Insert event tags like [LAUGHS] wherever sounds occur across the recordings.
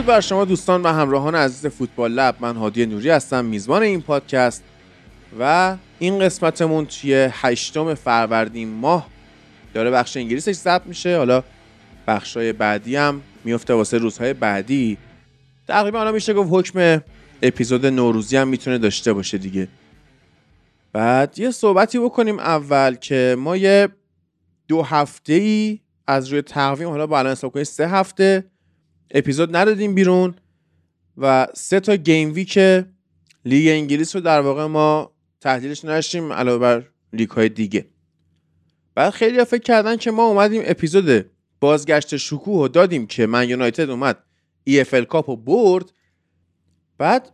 درود بر شما دوستان و همراهان عزیز فوتبال لب. من هادی نوری هستم میزبان این پادکست. و این قسمتمون توی هشتم فروردین ماه داره بخش انگلیسش ضبط میشه. حالا بخشای بعدی هم میفته واسه روزهای بعدی. تقریبا حالا میشه گفت حکم اپیزود نوروزی هم می‌تونه داشته باشه دیگه. بعد یه صحبتی بکنیم اول که ما یه دو هفته ای از روی تقویم حالا با الان حساب سه هفته اپیزود ندادیم بیرون و سه تا game week لیگ انگلیس رو در واقع ما تحلیلش نداشتیم علاوه بر لیگ های دیگه. بعد خیلی فکر کردن که ما اومدیم اپیزود بازگشت شکوه رو دادیم که من یونایتد اومد EFL Cup رو برد. بعد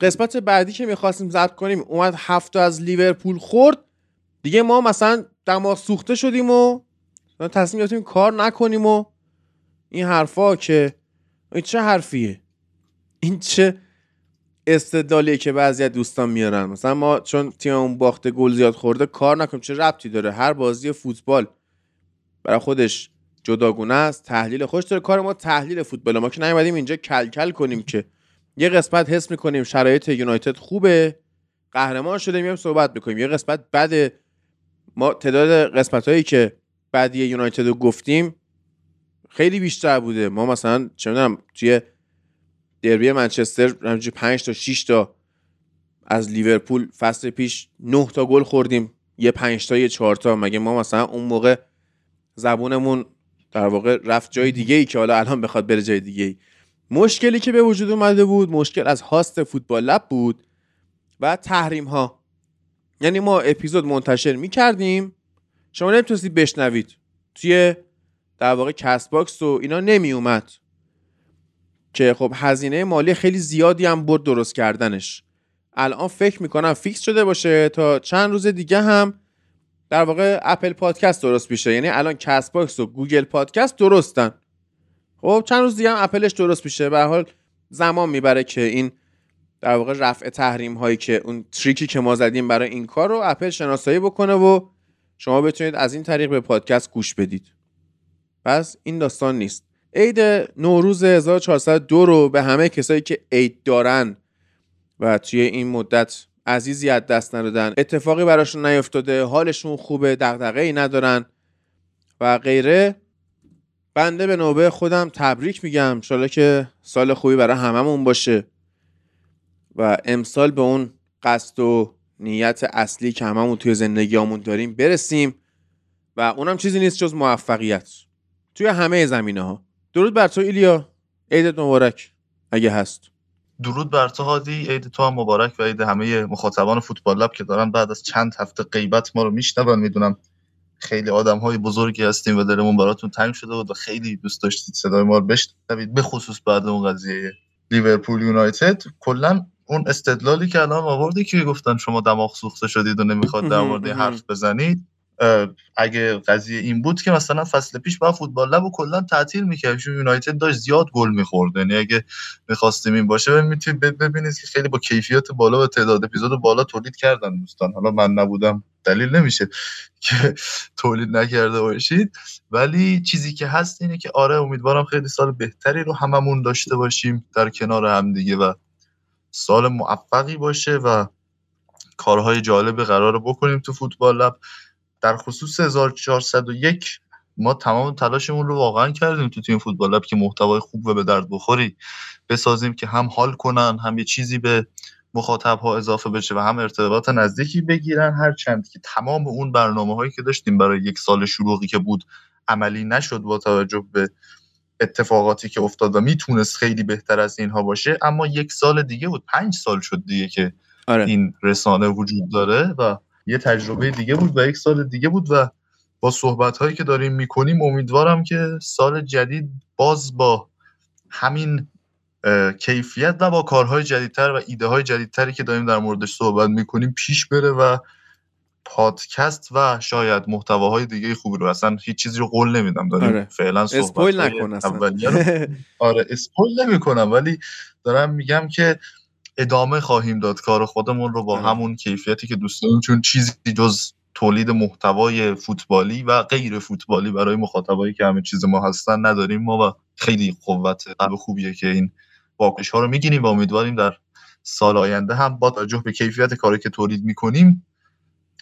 قسمت بعدی که می‌خواستیم ضبط کنیم اومد هفت تا از لیورپول خورد. دیگه ما مثلا دماغ سوخته شدیم و تصمیم گرفتیم کار نکنیم و این حرفا که این چه حرفیه؟ این چه استدلالیه که بعضی از دوستان میارن. مثلا ما چون تیممون باخته گل زیاد خورده کار نکنیم. چه ربطی داره؟ هر بازی فوتبال. برای خودش جداگونه است تحلیل خوش داره. کار ما تحلیل فوتبال. ما که نیومدیم اینجا کلکل کل کنیم که یه قسمت حس می‌کنیم شرایط یونایتد خوبه. قهرمان شده میایم صحبت می‌کنیم. یه قسمت بعد ما تعداد قسمت هایی که بعدی یونایتد رو گفتیم خیلی بیشتر بوده. ما مثلا چه می‌دونم توی دربی منچستر همینجوری 5 تا 6 تا از لیورپول فصل پیش 9 تا گل خوردیم. یه 5 تا یه 4 تا. مگه ما مثلا اون موقع زبونمون در واقع رفت جای دیگه ای که حالا الان بخواد بره جای دیگه ای مشکلی که به وجود اومده بود مشکل از host فوتبال لب بود و تحریم ها یعنی ما اپیزود منتشر می کردیم شما نمی‌تونستید بشنوید. توی در واقع کست باکس و اینا نمی اومد که خب هزینه مالی خیلی زیادی هم برد درست کردنش. الان فکر می‌کنم fix شده باشه تا چند روز دیگه هم در واقع اپل پادکست درست میشه. یعنی الان کست باکس و گوگل پادکست درستن. خب چند روز دیگه هم اپلش درست میشه. به حال زمان می‌بره که این در واقع رفع تحریم هایی که اون تریکی که ما زدیم برای این کار رو اپل شناسایی بکنه و شما بتونید از این طریق به پادکست گوش بدید. پس این داستان نیست. عید نوروز 1402 رو به همه کسایی که عید دارن و توی این مدت عزیزی از دست ندادن اتفاقی براشون نیفتاده حالشون خوبه دغدغه ای ندارن و غیره بنده به نوبه خودم تبریک میگم. شالا که سال خوبی برای هممون باشه و امسال به اون قصد و نیت اصلی که هممون توی زندگیامون داریم برسیم و اونم چیزی نیست جز موفقیت. توی همه زمینه ها درود بر تو ایلیا. عیدت مبارک اگه هست. درود بر تو هادی. عید تو هم مبارک و عید همه مخاطبان فوتبال لب که دارن بعد از چند هفته غیبت ما رو میشنون می‌دونم. خیلی آدم های بزرگی هستیم و دلمون براتون تنگ شده بود و خیلی دوست داشتید صدای ما رو بشنوید. به خصوص بعد اون قضیه لیورپول یونایتد. کلا اون استدلالی که الان آوردی که گفتن شما دماغ سوخته شدید و نمی‌خواد در مورد [LAUGHS] حرف بزنید. اگه قضیه این بود که مثلا فصل پیش با فوتبال لب و کلا تعطیل می‌کرد چون یونایتد داشت زیاد گل می‌خورد. یعنی اگه می‌خواستیم این باشه می‌تونید ببینید که خیلی با کیفیت بالا و تعداد اپیزود بالا تولید کردن دوستان. حالا من نبودم دلیل نمیشه که تولید نکرده باشید. ولی چیزی که هست اینه که آره امیدوارم خیلی سال بهتری رو هممون داشته باشیم در کنار هم دیگه و سال موفقی باشه و کارهای جالب قرار بکنیم تو فوتبال لب. در خصوص 1401 ما تمام تلاشمون رو واقعا کردیم تو تیم فوتبال لب که محتوای خوب و به درد بخوری بسازیم که هم حال کنن هم یه چیزی به مخاطب ها اضافه بشه و هم ارتباط نزدیکی بگیرن هر چند که تمام اون برنامه هایی که داشتیم برای یک سال شروعی که بود عملی نشد با توجه به اتفاقاتی که افتاد و می‌تونست خیلی بهتر از اینها باشه اما یک سال دیگه بود پنج سال شد دیگه که آره. این رسانه وجود داره و یه تجربه دیگه بود و یک سال دیگه بود و با صحبت هایی که داریم می‌کنیم امیدوارم که سال جدید باز با همین کیفیت و با کارهای جدیدتر و ایده های جدیدتری که داریم در موردش صحبت می‌کنیم پیش بره و پادکست و شاید محتواهای دیگه خوبی رو اصلا هیچ چیزی رو قول نمیدم داریم آره. فعلا صحبت اسپویل نکن [LAUGHS] آره اسپویل نمی‌کنم ولی دارم میگم که ادامه خواهیم داد کار خودمون رو با آره. همون کیفیتی که دوست داریم چون چیزی جز تولید محتوای فوتبالی و غیر فوتبالی برای مخاطبایی که همه چیز ما هستن نداریم. ما و خیلی قوت قلب خوبیه که این واکنش ها رو می‌گیریم و امیدواریم در سال آینده هم با توجه به کیفیت کاری که تولید می‌کنیم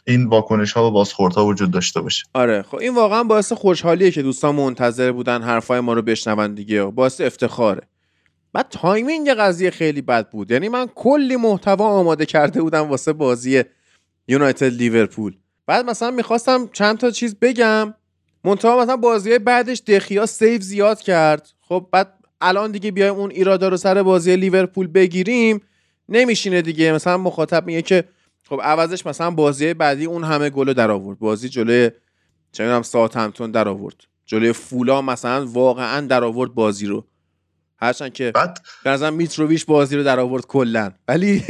این واکنش ها و بازخورد ها وجود داشته باشه. آره. خب این واقعا باعث خوشحالیه که دوستان منتظر بودن حرفای ما رو بشنون دیگه. باعث افتخاره. بعد timing قضیه خیلی بد بود. یعنی من کلی محتوا آماده کرده بودم واسه بازی یونایتد لیورپول. بعد مثلا می‌خواستم چند تا چیز بگم. منتها مثلا بازی بعدش دخیا save زیاد کرد. خب بعد الان دیگه بیایم اون ایرادا رو سر بازی لیورپول بگیریم. نمیشینه دیگه. مثلا مخاطب میگه که خب عوضش مثلا بازی بعدی اون همه گل در آورد. بازی جلوی چه می‌دونم ساعت همتون در آورد. جلوی فولا مثلا واقعا در آورد بازی رو. هرچند که بعد به میتروویچ بازی رو در آورد کلا. ولی [LAUGHS]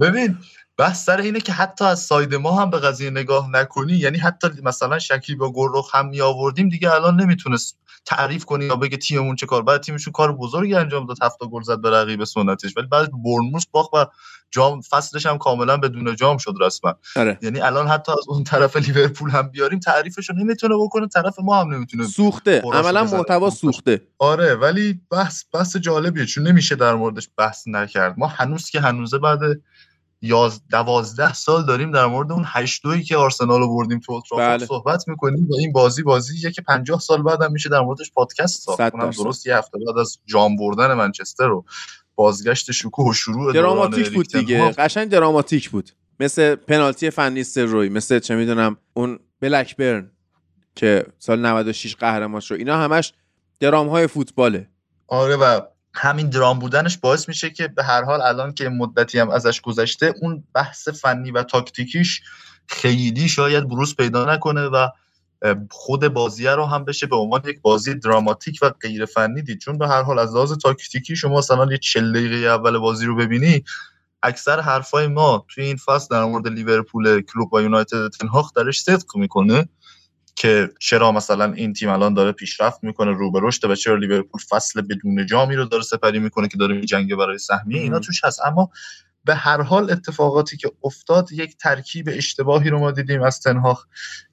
ببین بحث سر اینه که حتی از ساید ما هم به قضیه نگاه نکنی یعنی حتی مثلا شکیب و گرخ هم می آوردیم دیگه الان نمی‌تونست تعریف کنی یا بگه تیممون چه کار بعد تیمشون کار بزرگی انجام داد هفت گل زد به رقیب سنتش. ولی بعد برنموس باخت و جام فصلش هم کاملا بدون جام شد رسما. آره. یعنی الان حتی از اون طرف لیورپول هم بیاریم تعریفش رو نمی‌تونه بکنه طرف ما هم نمی‌تونه سوخته. عملا محتوا سوخته. آره ولی بحث بحث جالبیه. چون نمیشه در موردش بحث نکرد. ما هنوز که هنوزه بعد یاز دوازده سال داریم در مورد اون هشت دویی که آرسنال رو بردیم تو بله. صحبت می‌کنیم و این بازی بازیه که پنجاه سال بعد هم میشه در موردش پادکست ساخت. کنم درست یه هفته بعد از جام بردن منچستر رو بازگشت شکوه و شروع دراماتیک بود دیگه. قشنگ دراماتیک بود. مثل پنالتی فنی روی مثل چه می‌دونم اون بلکبرن که سال 96 قهرمان شد اینا همش درام های فوتباله. آره و همین درام بودنش باعث میشه که به هر حال الان که مدتی هم ازش گذشته اون بحث فنی و تاکتیکیش خیلی شاید بروز پیدا نکنه و خود بازیه رو هم بشه به عنوان یک بازی دراماتیک و غیر فنی دید. چون به هر حال از لحاظ تاکتیکی شما مثلا یه 40 دقیقه اول بازی رو ببینی اکثر حرفای ما توی این فصل در مورد لیورپول کلوب و یونایتد تنهاخ درش صدق می‌کنه. که چرا مثلا این تیم الان داره پیشرفت می‌کنه رو به رشد و چرا لیورپول فصل بدون جامی رو داره سپری می‌کنه که داره جنگ برای سهمیه اینا توش هست. اما به هر حال اتفاقاتی که افتاد یک ترکیب اشتباهی رو ما دیدیم از تنهاخ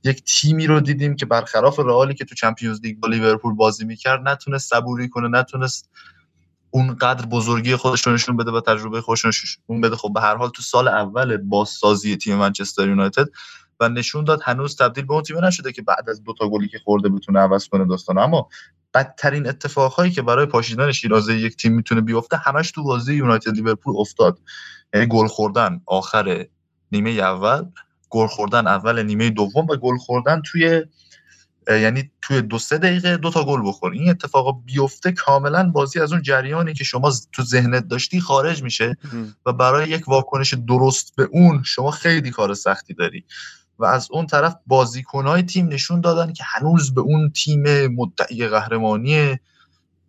یک تیمی رو دیدیم که برخلاف رئالی که تو چمپیونز لیگ با لیورپول بازی می‌کرد نتونست صبوری کنه نتونست اونقدر بزرگی خودش رو نشون بده و تجربه خودش رو نشون بده. خب به هر حال تو سال اول بازسازی تیم منچستر یونایتد و نشون داد هنوز تبدیل به اون تیم نشده که بعد از دو تا گلی که خورده بتونه عوض کنه داستان اما بدترین اتفاقهایی که برای پاشیدن شیرازه یک تیم می‌تونه بیفته همش تو بازی یونایتد لیورپول افتاد. یعنی گل خوردن آخر نیمه اول گل خوردن اول نیمه دوم و گل خوردن توی یعنی توی دو سه دقیقه دو تا گل بخور. این اتفاق بیفته کاملا بازی از اون جریانی که شما تو ذهنت داشتی خارج میشه و برای یک واکنش درست به اون شما خیلی کار سختی داری. و از اون طرف بازیکنهای تیم نشون دادن که هنوز به اون تیم مدعی قهرمانی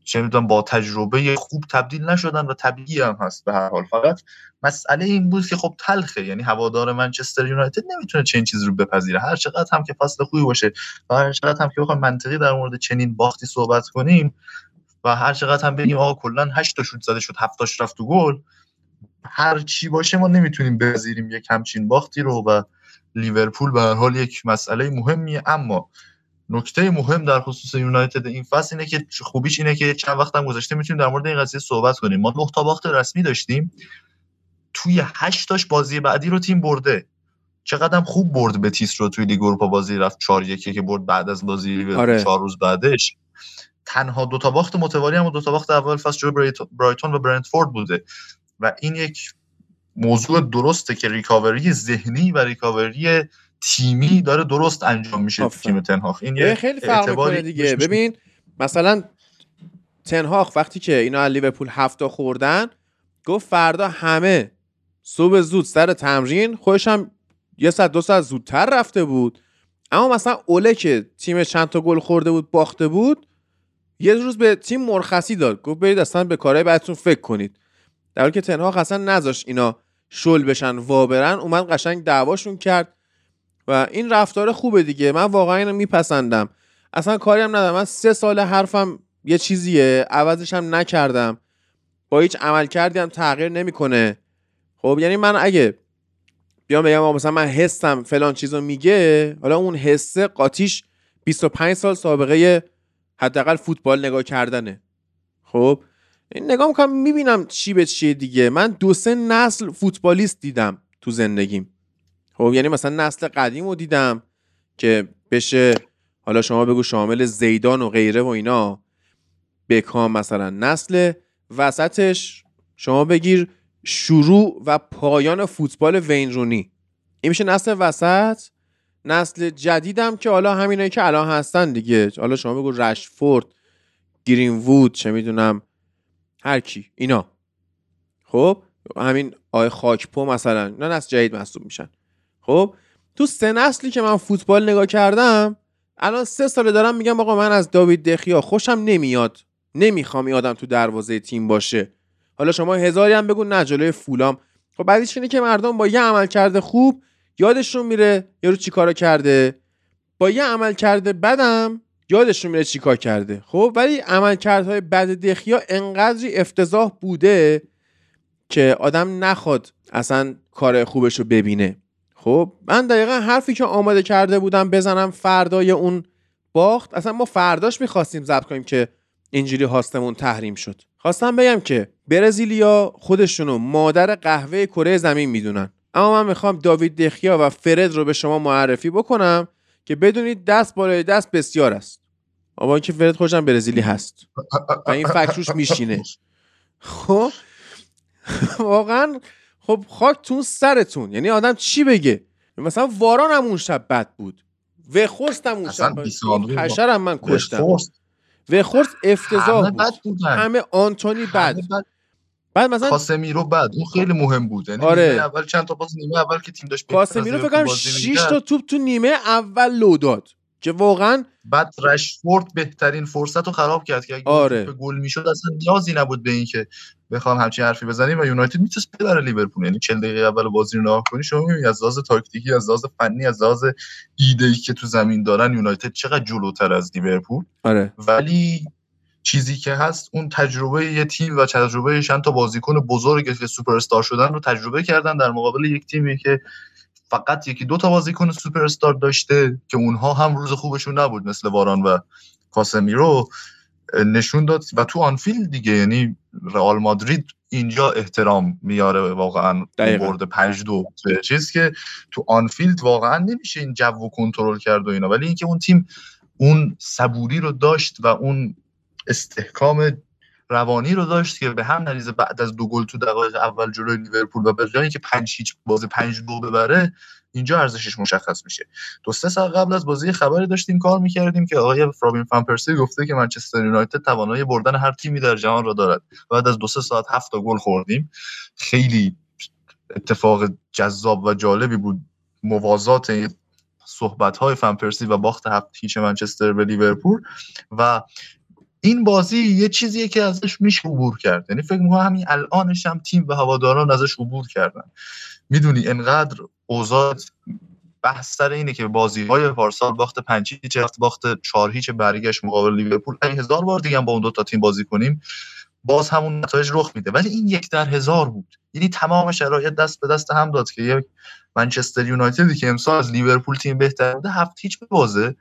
چه می‌دونم با تجربه خوب تبدیل نشدن و طبیعی هم هست به هر حال. فقط مسئله این بود که خب تلخه. یعنی هوادار منچستر یونایتد نمی‌تونه چنین چیزی رو بپذیره. هر چقدر هم که فصل خوبی باشه و هر چقدر هم که بخوایم منطقی در مورد چنین باختی صحبت کنیم و هر چقدر هم بگیم آقا کلا 8 تا شوت زده شد 7 تاش رفت تو گل هر چی باشه ما نمی‌تونیم بپذیریم یک همچین باختی رو و لیورپول به هر حال یک مسئله مهمیه. اما نکته مهم در خصوص یونایتد این فصل اینه که خوبیش اینه که چند وقت هم گذشته می‌تونیم در مورد این قضیه صحبت کنیم. ما نه تا باخت رسمی داشتیم. توی 8 تاش بازی بعدی رو تیم برده. چقدر خوب برد به تیس رو توی لیگ اروپا بازی رفت 4 1 که برد بعد از بازی آره. 4 روز بعدش. تنها دو تا باخت متوالی هم و دو تا باخت اول فصل جلوی برایتون و برنتفورد بوده. و این یک موضوع درسته که ریکاوری ذهنی و ریکاوری تیمی داره درست انجام میشه تیم تنهاخ. این خیلی فرق می‌کنه دیگه. ببین مثلا تنهاخ وقتی که اینا از لیورپول هفته خوردن گفت فردا همه صبح زود سر تمرین خودش هم یه ساعت دو ساعت زودتر رفته بود. اما مثلا اوله که تیم چند تا گل خورده بود باخته بود یه روز به تیم مرخصی داد. گفت برید اصلا به کارهای بعدتون فکر کنید. در حالی که تنهاخ اصلا نذاشت اینا شل بشن وابرن اومد قشنگ دعواشون کرد و این رفتار خوبه دیگه. من واقعا اینو میپسندم. اصلا کاری هم ندارم. من سه سال حرفم یه چیزیه عوضش هم نکردم. با هیچ عمل کردی هم تغییر نمی‌کنه. خب یعنی من اگه بیام بگم مثلا من حسم فلان چیزو میگه حالا اون حسه قاطیش 25 سال سابقه حداقل فوتبال نگاه کردنه. خب؟ نگاه می‌کنم می‌بینم چی به چیه دیگه. من دو سه نسل فوتبالیست دیدم تو زندگیم. خب یعنی مثلا نسل قدیم رو دیدم که بشه حالا شما بگو شامل زیدان و غیره و اینا. بکام مثلا نسل وسطش. شما بگیر شروع و پایان فوتبال وین رونی. این میشه نسل وسط. نسل جدیدم که حالا همینایی که الان هستن دیگه. حالا شما بگو رشفورد گرین وود چه می‌دونم هر کی اینا. خب؟ همین آی خاکپو مثلا اینا نسل جدید محسوب میشن. خب؟ تو سه نسلی که من فوتبال نگاه کردم الان سه ساله دارم میگم آقا من از داوید دخیا خوشم نمیاد. نمی‌خوام این آدم تو دروازه تیم باشه. حالا شما هزاری هم بگو نه جلوی فولام. خب بعدیش اینه که مردم با یه عمل کرده خوب یادشون میره یارو چیکارا کرده. با یه عمل کرده بدم یادشون میره چیکار کرده. خب ولی عملکردهای بد دخیا انقدری افتضاح بوده که آدم نخواد اصلا کار خوبش رو ببینه. خب من دقیقا حرفی که آماده کرده بودم بزنم فردای اون باخت اصلا ما فرداش می‌خواستیم ضبط کنیم که اینجوری هاستمون تحریم شد. خواستم بگم که برزیلیا خودشونو مادر قهوه کره زمین می‌دونن. اما من می‌خوام داوید دخیا و فرد رو به شما معرفی بکنم که بدونید دست بالای دست بسیار است. اما اینکه فرد خودشم برزیلی هست. و این فکر میشینه. خب؟ واقعا خب خاک تون سرتون. یعنی آدم چی بگه؟ مثلا واران هم اون شب بد بود. و خورست هم اون شب حشر من کشتم. و خورست افتضاح بود. همه آنتونی بد. بعد مثلا کاسمیرو بعد اون خیلی مهم بود. یعنی آره. اول چند تا باز نیمه اول که تیم داشت کاسمیرو فکر کنم 6 تا توپ تو نیمه اول لو داد. که واقعا بعد رشفورد بهترین فرصت رو خراب کرد که اگه آره. گل می‌شد اصلا نیازی نبود به اینکه بخوام همچین حرفی بزنیم و یونایتد می‌تونست ببره لیورپول یعنی 40 دقیقه اول بازی رو نگاه کنی شما می‌بینی از لحاظ تاکتیکی از لحاظ فنی از لحاظ ایده ای که تو زمین دارن یونایتد چقدر جلوتر از لیورپول آره. ولی چیزی که هست اون تجربه یه تیم و تجربه چند تا بازیکن بزرگ که سوپر استار شدن رو تجربه کردن در مقابل یک تیمی که فقط یکی دو تا بازیکن سوپر استار داشته که اونها هم روز خوبشون نبود مثل واران و کاسمیرو نشون داد و تو آنفیلد دیگه یعنی رئال مادرید اینجا احترام میاره واقعا برد 5 دو چیز که تو آنفیلد واقعا نمیشه این جو کنترل کرد و اینا. ولی اینکه اون تیم اون صبوری رو داشت و اون استحکام روانی رو داشت که به هم نریزه بعد از دو گل تو دقایق اول جلوی لیورپول و به که 5 هیچ باز 5 دو ببره اینجا ارزشش مشخص میشه. دو سه سال قبل از بازی خبری داشتیم کار می‌کردیم که آقای فرابین فان پرسی گفته که منچستر یونایتد توانایی بردن هر تیمی در جهان را دارد. بعد از دو سه ساعت هفت گل خوردیم. خیلی اتفاق جذاب و جالبی بود. موازات صحبت های پرسی و باخت هفت هیچ منچستر به لیورپول و این بازی یه چیزیه که ازش میشه عبور کرد. یعنی فکر می‌کنم همین الانش هم تیم و هواداران ازش عبور کردن. می‌دونی انقدر اوضاع بحث سر اینه که بازی های پارسال باخت پنج هیچ باخت چهار هیچ برگشت مقابل لیورپول. اگه هزار بار دیگه هم با اون دو تا تیم بازی کنیم باز همون نتایج رخ میده. ولی این یک در هزار بود. یعنی تمام شرایط دست به دست هم داد که یک منچستر یونایتدی که امسال از لیورپول تیم بهتر بوده هفت هیچ ببازه.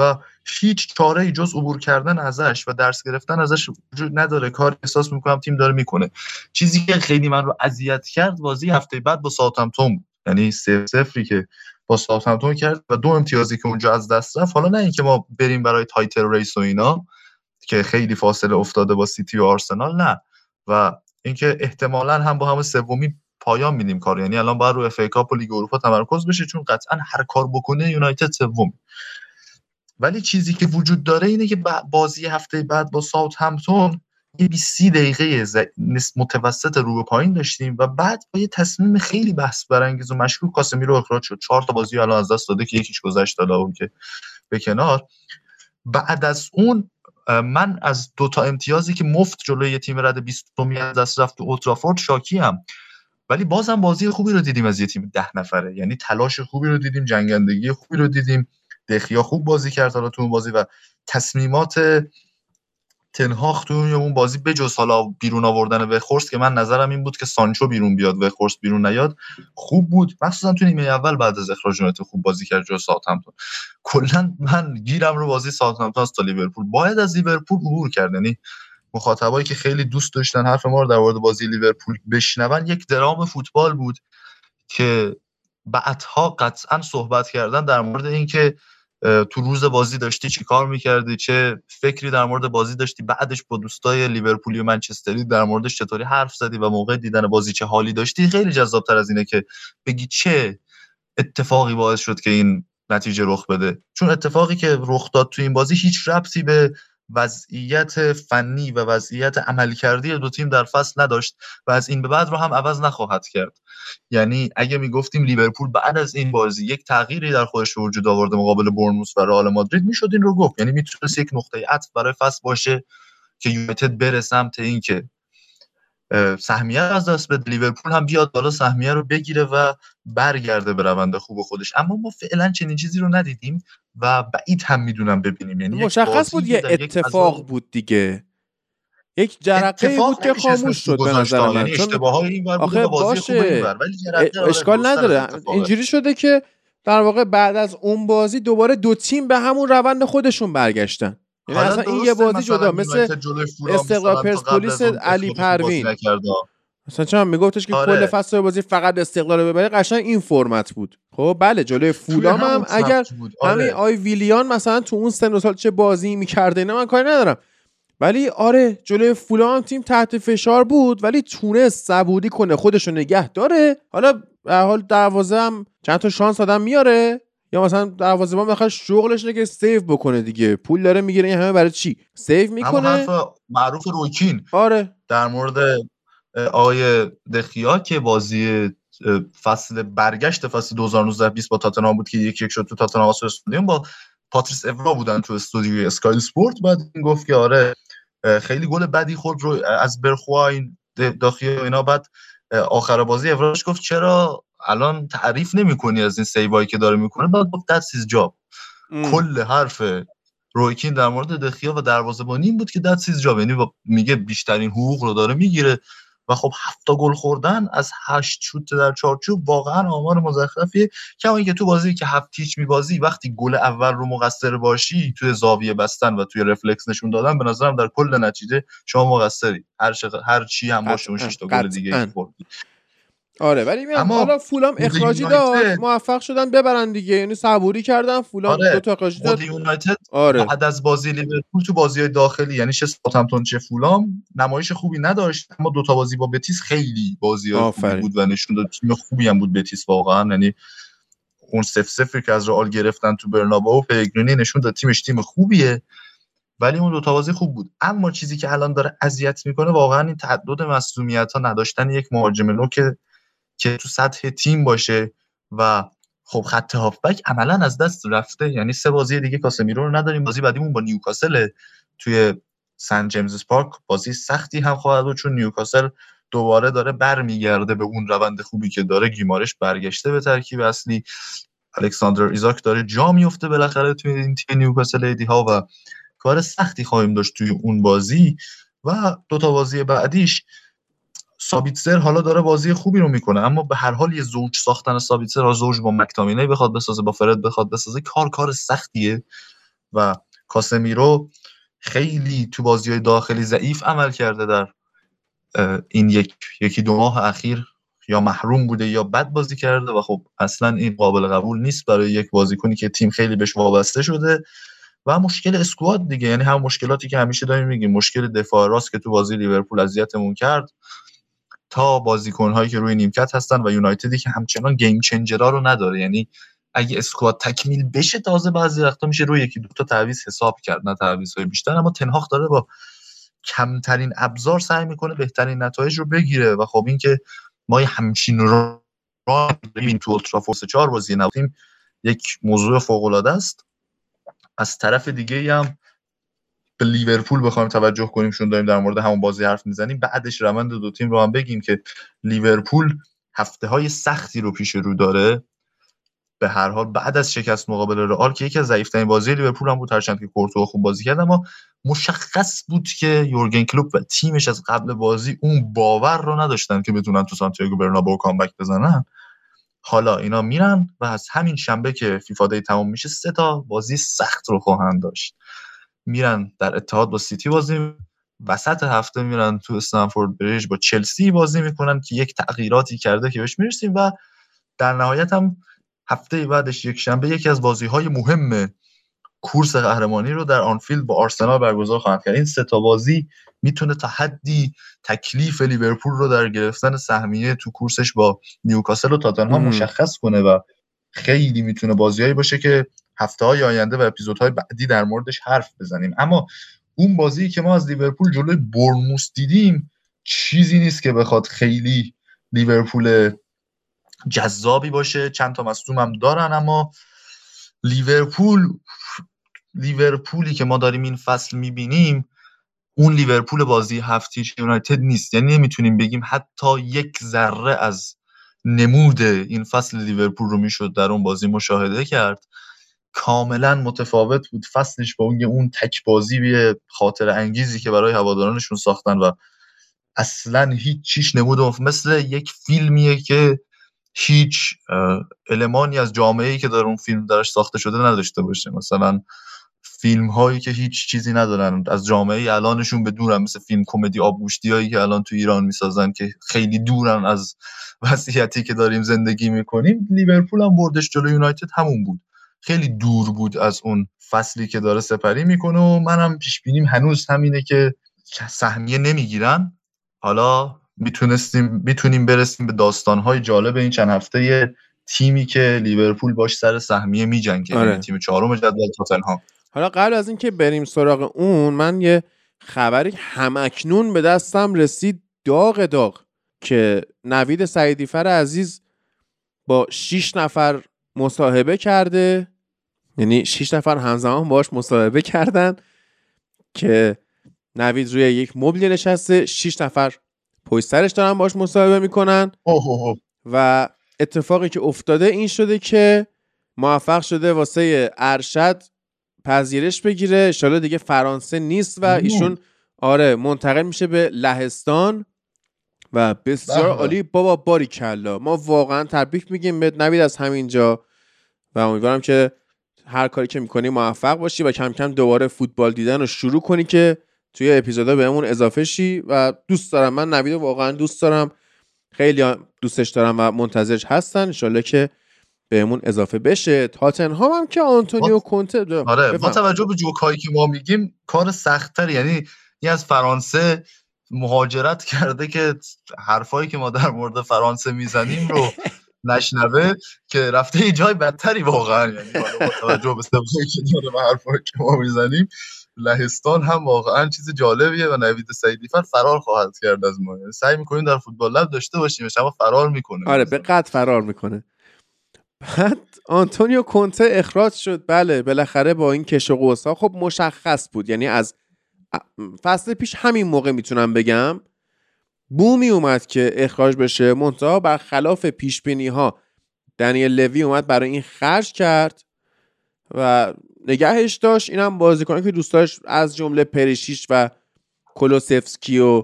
و هیچ چاره ای جز عبور کردن ازش و درس گرفتن ازش وجود نداره. کار احساس می‌کنم تیم داره می‌کنه. چیزی که خیلی من رو اذیت کرد بازی هفته بعد با ساوثهمپتون بود. یعنی صفر صفری که با ساوثهمپتون کرد و دو امتیازی که اونجا از دست رفت. حالا نه اینکه ما بریم برای title race و اینا که خیلی فاصله افتاده با سیتی و آرسنال نه. و اینکه احتمالا هم با همین سومی پایان میدیم کار یعنی الان باید رو FA Cup و لیگ اروپا تمرکز بشه چون قطعا هر کار بکنه یونایتد سوم ولی چیزی که وجود داره اینه که بازی هفته بعد با ساوثهمپتون یه 20 دقیقه متوسط رو به پایین داشتیم و بعد با یه تصمیم خیلی بحث برانگیز و مشکوک کاسمیرو اخراج شد. چهار تا بازی الان از دست داده که یکیش گذشت اون که به کنار. بعد از اون من از دو تا امتیازی که مفت جلوی تیم رد 20 از دست رفت تو اوترافورد شاکی هم ولی بازم بازی خوبی رو دیدیم از یه تیم ده نفره. یعنی تلاش خوبی رو دیدیم جنگندگی خوبی رو دیدیم. دخیا خوب بازی کرد حالا تو اون بازی و تصمیمات تنهاخ تو اون بازی بجز حالا بیرون آوردن وخورست که من نظرم این بود که سانچو بیرون بیاد وخورست بیرون نیاد خوب بود. مخصوصا تو نیمه اول بعد از اخراج یونایتد خوب بازی کرد جلو ساوثهمپتون. کلا من گیرم رو بازی ساوثهمپتون تا لیورپول. باید از لیورپول عبور کرد. یعنی مخاطبایی که خیلی دوست داشتن حرف ما رو در مورد بازی لیورپول بشنون یک درام فوتبال بود که بعدها قطعا صحبت کردن در مورد اینکه تو روز بازی داشتی چی کار می‌کردی؟ چه فکری در مورد بازی داشتی؟ بعدش با دوستای لیورپولی و منچستری در موردش چطوری حرف زدی و موقع دیدن بازی چه حالی داشتی؟ خیلی جذابتر از اینه که بگی چه اتفاقی باعث شد که این نتیجه رخ بده. چون اتفاقی که رخ داد تو این بازی هیچ ربطی به وضعیت فنی و وضعیت عملکردی دو تیم در فصل نداشت و از این به بعد رو هم عوض نخواهد کرد. یعنی اگه می‌گفتیم لیورپول بعد از این بازی یک تغییری در خودش وجود آورده مقابل برنموس و رئال مادرید می‌شد این رو گفت. یعنی می‌تونست یک نقطه عطف برای فصل باشه که یونایتد بره سمت اینکه سهمیه از دست به لیورپول هم بیاد بالا سهمیه رو بگیره و برگرده به روند خوب خودش. اما ما فعلا چنین چیزی رو ندیدیم و بعید هم می‌دونم ببینیم. یعنی مشخص بود یه اتفاق بود دیگه. یک جرقه بود که خاموش شد به نظر من. یعنی اشتباه این آخه باشه. اشکال نداره. اینجوری شده که در واقع بعد از اون بازی دوباره دو تیم به همون روند خودشون برگشتن. یعنی اصلا این یه بازی جدا مثل استقلال پرسپولیس علی پروین. مثلا چون میگفتش که آره. کل فصل بازی فقط استقلال ببره؟ قشنگ این فرمت بود. خب بله جلوی فولام هم اگر آره. همین آی ویلیان مثلا تو اون سن سال چه بازی می‌کرده نه من کاری ندارم. ولی آره جلوی فولام تیم تحت فشار بود ولی تونست صبودی کنه خودشو نگه داره. حالا به حال دروازه هم چند تا شانس آدم میاره. یا مثلا دروازه‌بان بخواد شغلش که save بکنه دیگه. پول داره می‌گیره. این همه برای چی؟ save می‌کنه. حرف معروف روی کین. آره. در مورد آقای دخیا که بازی فصل برگشت فصل 2019 20 با تاتنهام بود که یک یک شد تو تاتنهام stadium با پاتریس اورا بودن تو استودیوی اسکای سپورت. بعد این گفت که آره خیلی گل بدی خود رو از برخوا این داخلی اینا. بعد آخر بازی اورا بهش گفت چرا الان تعریف نمی‌کنی از این save ایی که داره می‌کنه بعد گفت that's his job کل حرف روی کین در مورد دخیا و دروازه‌بانی این بود که that's his job یعنی میگه بیشترین حقوق رو داره می‌گیره و خب هفت گل خوردن از هشت شوت در چارچوب واقعا آمار مزخرفیه. کما اینکه تو بازی که هفت هیچ میبازی وقتی گل اول رو مقصر باشی توی زاویه بستن و توی رفلکس نشون دادن به نظرم در کل نتیجه شما مقصری. هر هر چی هم باشه اون شش تا گل دیگه آره ولی اما حالا فولام اخراجی داد موفق شدن ببرن دیگه یعنی صبوری کردن فولام آره. دو تا اخراجی داد یونایتد آره. بعد از بازی لیورپول تو بازی داخلی یعنی چه ساوثهمپتون چه فولام نمایش خوبی نداشت اما دو تا بازی با بتیس خیلی بازی خوبی بود و نشون داد تیم خوبی هم بود بتیس واقعا یعنی اون سف سفری که از رئال گرفتن تو برنابئو پلگرینی نشون داد تیمش تیم خوبیه ولی اون دو تا بازی خوب بود اما چیزی که الان داره اذیت می‌کنه واقعا این تعدد مصونیت ها نداشتن یک مهاجم نو که تو سطح تیم باشه و خب خط هافبک عملا از دست رفته. یعنی سه بازی دیگه کاسمیرو رو نداریم. بازی بعدیمون با نیوکاسل توی سن جیمز پارک بازی سختی هم خواهد بود چون نیوکاسل دوباره داره برمیگرده به اون روند خوبی که داره. گیمارش برگشته به ترکیب اصلی. الکساندر ایزاک داره جا میفته بالاخره توی این تیم نیوکاسل ایدی ها و کار سختی خواهیم داشت توی اون بازی. و دو تا بازی بعدیش سابیتسر حالا داره بازی خوبی رو می‌کنه اما به هر حال یه زوج ساختن سابیتسر را زوج با مکتامینه بخواد بسازه با فرد بخواد بسازه کار کار سختیه. و کاسمیرو خیلی تو بازی های داخلی ضعیف عمل کرده در این یک یکی دو ماه اخیر یا محروم بوده یا بد بازی کرده و خب اصلا این قابل قبول نیست برای یک بازیکنی که تیم خیلی بهش وابسته شده. و مشکل اسکواد دیگه یعنی هم مشکلاتی که همیشه داریم میگیم مشکل دفاع راست که تو بازی لیورپول اذیتمون کرد. تا بازیکن هایی که روی نیمکت هستن و یونایتدی که همچنان گیم چنجرا رو نداره. یعنی اگه اسکواد تکمیل بشه تازه بعضی وقتا میشه روی یکی دو تا تعویض حساب کرد نه تعویض های بیشتر. اما تنهاخ داره با کمترین ابزار سعی می‌کنه بهترین نتایج رو بگیره. و خب این که ما همچین رو ببین تو اولترا فورس 4 بازی نبودیم یک موضوع فوق العاده است. از طرف دیگه هم به لیورپول بخوایم توجه کنیم چون داریم در مورد همون بازی حرف می‌زنیم. بعدش روند دو تیم رو هم بگیم که لیورپول هفته های سختی رو پیش رو داره. به هر حال بعد از شکست مقابل رئال که یکی از ضعیف‌ترین بازی لیورپول هم بود هرچند که کورتوا خوب بازی کرد اما مشخص بود که یورگن کلوپ و تیمش از قبل بازی اون باور رو نداشتن که بتونن تو سانتیاگو برنابو کامبک بزنن. حالا اینا میرن و از همین شنبه که فیفا دی تمام میشه سه تا بازی سخت رو خواهند داشت. میرن در اتحاد با سیتی بازی وسط هفته میرن تو استنفورد بریج با چلسی بازی می‌کنن که یک تغییراتی کرده که بهش می‌رسیم و در نهایت هم هفته بعدش یک شنبه یکی از بازی های مهم کورس قهرمانی رو در آنفیلد با آرسنال برگزار خواهند کرد. این سه تا بازی می‌تونه تا حدی تکلیف لیورپول رو در گرفتن سهمیه تو کورسش با نیوکاسل و تاتنهام مشخص کنه و خیلی می‌تونه بازیایی باشه که هفته های آینده و اپیزودهای بعدی در موردش حرف بزنیم. اما اون بازی که ما از لیورپول جلوی بورنموث دیدیم چیزی نیست که بخواد خیلی لیورپول جذابی باشه. چند تا مصدوم هم دارن اما لیورپول لیورپولی که ما داریم این فصل می‌بینیم اون لیورپول بازی هفتیش یونایتد نیست. یعنی نمی‌تونیم بگیم حتی یک ذره از نمود این فصل لیورپول رو می‌شد در اون بازی مشاهده کرد. کاملا متفاوت بود. فصلش با اون اون تک بازی به خاطر انگیزی که برای هوادارانشون ساختن و اصلا هیچ چیش نمود مثل یک فیلمیه که هیچ المانی از جامعه ای که در اون فیلم درش ساخته شده نداشته باشه. مثلا فیلم هایی که هیچ چیزی ندارن. از جامعه الانشون به دورن. مثل فیلم کمدی آبگوشتی هایی که الان تو ایران می‌سازن که خیلی دورن از [LAUGHS] وضعیتی که داریم زندگی می‌کنیم. لیورپول هم بردش جلو یونایتد. همون بود. خیلی دور بود از اون فصلی که داره سپری می‌کنه و منم پیش بینیم هنوز همینه که سهمیه نمی‌گیرن. حالا می‌تونستیم می‌تونیم برسیم به داستانهای جالب این چند هفته تیمی که لیورپول باش سر سهمیه میجنگه. آره. یعنی تیم چهارم جدول تاتنهام حالا قبل از اینکه بریم سراغ اون من یه خبری همکنون به دستم رسید. داغ داغ که نوید سعیدیفر عزیز با 6 نفر مصاحبه کرده. یعنی 6 نفر همزمان باش مصاحبه کردن که نوید روی یک مبلی نشسته. 6 نفر پشت سرش دارن باش مصاحبه می‌کنن. و اتفاقی که افتاده این شده که موفق شده واسه ارشد پذیرش بگیره. انشالله دیگه فرانسه نیست و ایشون آره منتقل میشه به لهستان. و بسیار بله. عالی. بابا باری کلا. ما واقعا تبریک میگیم به نوید از همینجا. و امیدوارم که هر کاری که می‌کنی موفق باشی و کم کم دوباره فوتبال دیدن رو شروع کنی که توی اپیزودا بهمون اضافه شی. و دوست دارم. من نوید واقعا دوست دارم. خیلی دوستش دارم و منتظرش هستن. انشالله که بهمون اضافه بشه. تاتنهام هم که آنتونیو کونته آره. با توجه به جوکایی که ما میگیم کار سختتر یعنی این از فرانسه مهاجرت کرده که حرفایی که ما در مورد فرانسه می‌زنیم رو نشنوه که رفته یه جای بدتری واقعا. یعنی با توجه به که داره و حرفایی که ما می‌زنیم لهستان هم واقعا چیز جالبیه و نوید سعیدی فر فرار خواهد کرد از ما. یعنی سعی می‌کنیم در فوتبال لب داشته باشیم اما فرار می‌کنه آره به قد فرار می‌کنه. بعد آنتونیو کونته اخراج شد. بله بالاخره با این کش و خب مشخص بود. یعنی از فصل پیش همین موقع می‌تونم بگم بومی اومد که اخراج بشه منتها برخلاف پیش بینی ها دنیل لوی اومد برای این خرج کرد و نگهش داشت. اینم بازیکن که دوست داشت از جمله پریشیش و کلوسفسکی و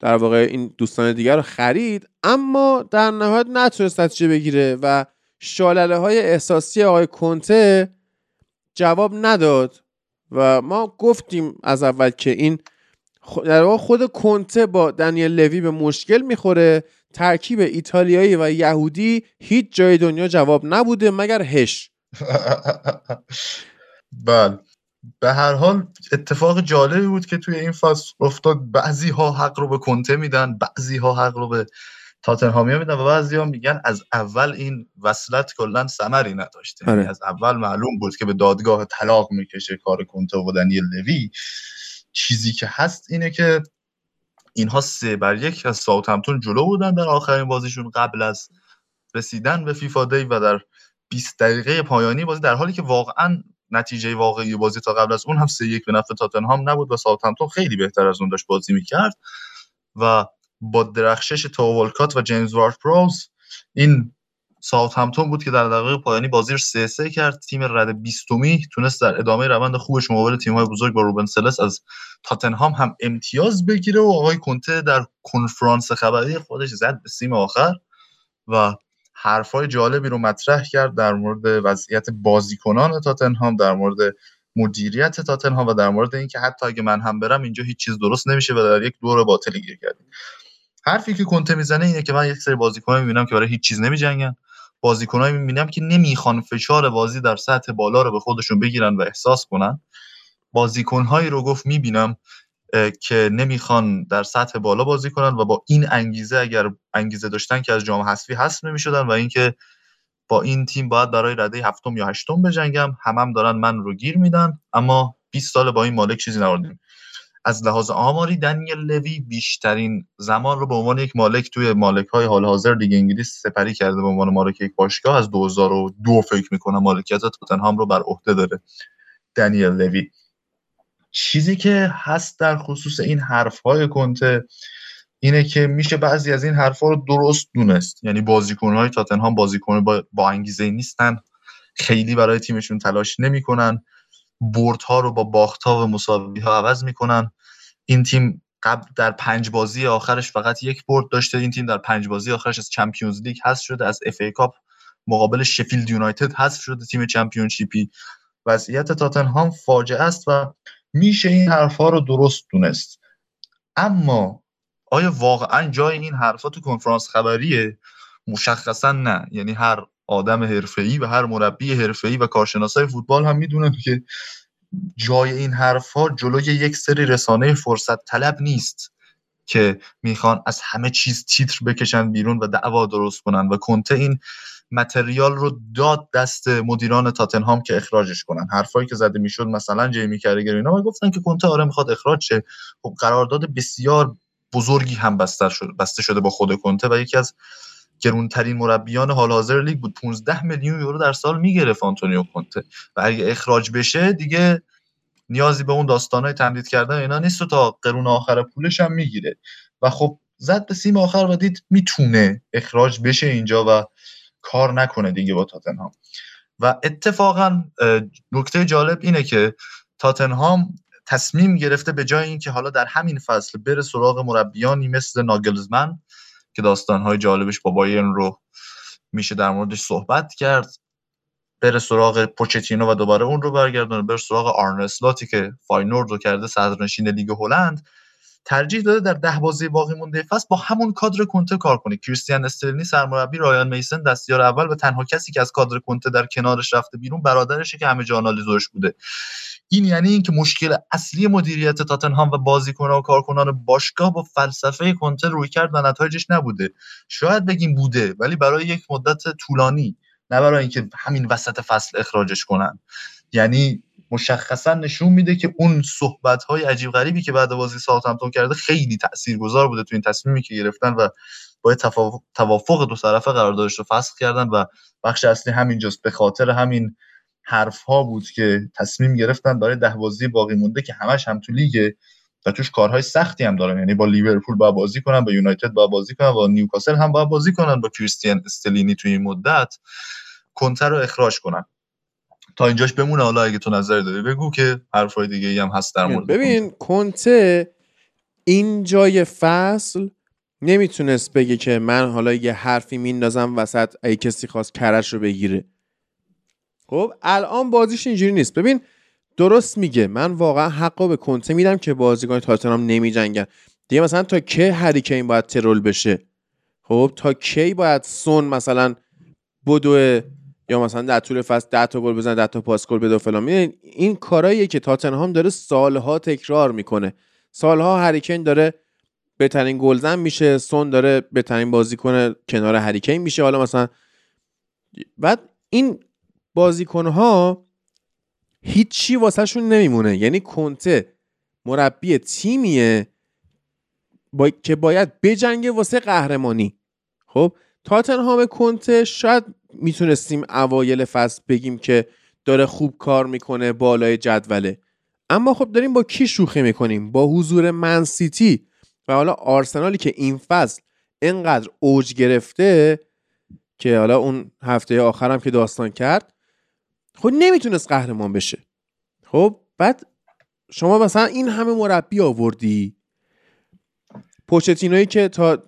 در واقع این دوستان دیگر رو خرید اما در نهایت نتونست نتیجه بگیره و شالله های احساسی آقای کنته جواب نداد. و ما گفتیم از اول که این در واقع خود کنته با دنیل لوی به مشکل می‌خوره ترکیب ایتالیایی و یهودی هیچ جای دنیا جواب نبوده مگر هش. [LAUGHS] بله. به هر حال اتفاق جالبی بود که توی این فصل افتاد. بعضی ها حق رو به کنته میدن بعضی ها حق رو به تاتنهامی میدن و بعضی ها میگن از اول این وصلت کلا ثمری نداشته. یعنی آره. از اول معلوم بود که به دادگاه طلاق می‌کشه کار کنته و دنیل لوی. چیزی که هست اینه که اینها سه بر یک از ساوثهمپتون جلو بودن در آخرین بازیشون قبل از رسیدن به FIFA Day و در 20 دقیقه پایانی بازی در حالی که واقعا نتیجه واقعی بازی تا قبل از اون هم سه یک به نفع تاتنهام نبود و ساوثهمپتون خیلی بهتر از اون داشت بازی می‌کرد. و با درخشش والکات و جیمز وارد پروز این ساوثهمپتون بود که در دقیقه پایانی بازی رو سه سه کرد. تیم رده بیستمی تونست در ادامه روند خوبش مقابل تیم‌های بزرگ با روبن سلس از تاتنهام هم امتیاز بگیره و آقای کنته در کنفرانس خبری خودش زد به سیم آخر و حرفای جالبی رو مطرح کرد در مورد وضعیت بازیکنان تاتنهام در مورد مدیریت تاتنهام و در مورد اینکه حتی اگه من هم برم اینجا هیچ چیز درست نمیشه و در یک دور باطلی گیر کردیم. حرفی که کنته می‌زنه اینه که من یک سری بازیکن‌ها می‌بینم که برای هیچ چیز نمیجنگن. بازیکنایی می‌بینم که نمی‌خوان فشار بازی در سطح بالا رو به خودشون بگیرن و احساس کنن. بازیکنهایی رو گفت می‌بینم که نمی‌خوان در سطح بالا بازی کنن و با این انگیزه اگر انگیزه داشتن که از جام حذفی حذف نمی‌شدن و اینکه با این تیم باید برای رده هفتم یا هشتم بجنگم همم هم دارن من رو گیر میدن. اما 20 سال با این مالک چیزی نبردیم. از لحاظ آماری دنیل لوی بیشترین زمان رو به عنوان یک مالک توی مالک های حال حاضر دیگه انگلیس سپری کرده به عنوان مالک یک باشگاه. از 2002 فکر می‌کنم مالکیت تاتنهام رو بر عهده داره دنیل لوی. چیزی که هست در خصوص این حرف های کنته اینه که میشه بعضی از این حرفها رو درست دونست. یعنی بازیکنهای تاتنهام بازیکن با, با انگیزه نیستن. خیلی برای تیمشون تلاش نمی‌کنن. ها رو با باختها و مساوی ها عوض می‌کنن. این تیم قبل در پنج بازی آخرش فقط یک برد داشته. این تیم در پنج بازی آخرش از چمپیونز لیگ هست شده از اف ای کاپ مقابل شفیلد یونایتد هست شده تیم چمپیونشیپی. وضعیت تاتنهام فاجعه است و میشه این حرفها رو درست دونست. اما آیا واقعا جای این حرفا تو کنفرانس خبریه؟ مشخصا نه. یعنی هر آدم حرفه‌ای و هر مربی حرفه‌ای و کارشناسای فوتبال هم می‌دونن که جای این حرفها جلوی یک سری رسانه فرصت طلب نیست که می‌خوان از همه چیز تیتر بکشن بیرون و دعوا درست کنن و کنته این متریال رو داد دست مدیران تاتنهام که اخراجش کنن. حرفایی که زده می‌شد مثلا جیمی کرگر اینا گفتن که کنته آره می‌خواد اخراج شه. خب قرارداد بسیار بزرگی هم بسته شده بسته شده با خود کنته و یکی از گرونترین مربیان حال حاضر لیگ بود. 15 میلیون یورو در سال می‌گرفت آنتونیو کنته و اگه اخراج بشه دیگه نیازی به اون داستانای تمدید کردن اینا نیست و تا قرون آخر پولش هم می‌گیره. و خب زد به سیم آخر و دید می‌تونه اخراج بشه اینجا و کار نکنه دیگه با تاتنهام. و اتفاقا نکته جالب اینه که تاتنهام تصمیم گرفته به جای اینکه حالا در همین فصل بره سراغ مربیانی مثل ناگلزمن که داستانهای جالبش با بایرن رو میشه در موردش صحبت کرد بره سراغ پوچتینو و دوباره اون رو برگردونه بره سراغ آرنه اسلاتی که فاینورد رو کرده صدرنشین لیگ هلند. ترجیح داده در ده بازی باقی مونده فصل با همون کادر کنته کار کنه. کریستیان استرلینی سرمربی رایان میسن دستیار اول و تنها کسی که از کادر کنته در کنارش رفته بیرون برادرشه که همه جا آنالیزورش بوده. این یعنی اینکه مشکل اصلی مدیریت تاتنهام و بازیکنان و کارکنان باشگاه با فلسفه کنته روی کرد و نتایجش نبوده. شاید بگیم بوده ولی برای یک مدت طولانی نه برای اینکه همین وسط فصل اخراجش کنن. یعنی مشخصا نشون میده که اون صحبت های عجیب غریبی که بعد بازی ساوثهمپتون کرده خیلی تاثیرگذار بوده تو این تصمیمی که گرفتن و با توافق دو طرفه قراردادش رو فسخ کردن و بخش اصلی همینجاست. به خاطر همین حرف ها بود که تصمیم گرفتن برای ده بازی باقی مونده که همش هم تو لیگ و توش کارهای سختی هم دارن. یعنی با لیورپول با بازی کنن با یونایتد با بازی کنن با نیوکاسل هم با بازی کنن با کریستیان استلینی توی این مدت کنتر رو اخراج کنن. تا اینجاش بمونه حالا اگه تو نظر داری بگو که حرفای دیگه هم هست در مورد ببین کنته این جای فصل نمی‌تونست بگه که من حالا یه حرفی میندازم وسط ای کسی خواست کرش رو بگیره. خب الان بازیش اینجوری نیست. ببین درست میگه. من واقعا حقا به کنته میدم که بازیکن تاتنهام نمیجنگن. دیگه مثلا تا کی هریکین باید ترول بشه؟ خب تا کی باید سون مثلا بدو یا مثلا در طول فصل 10 تا گل بزنه 10 تا پاس گل بده فلان. این کاراییه که تاتنهام داره سالها تکرار می‌کنه. سالها هریکین داره بهترین گلزن میشه سون داره بهترین بازیکن کنار هریکین میشه. حالا مثلا بعد این بازیکنها هیچی واسهشون نمیمونه. یعنی کنته مربی تیمیه با... که باید بجنگه واسه قهرمانی. خب تاتنهام کنته شاید می‌تونستیم اوایل فصل بگیم که داره خوب کار می‌کنه بالای جدوله. اما خب داریم با کی شوخی می‌کنیم؟ با حضور منسیتی و حالا آرسنالی که این فصل انقدر اوج گرفته که حالا اون هفته آخرم که داستان کرد خب نمی‌تونست قهرمان بشه. خب بعد شما مثلا این همه مربی آوردی. پوچتینوی که تا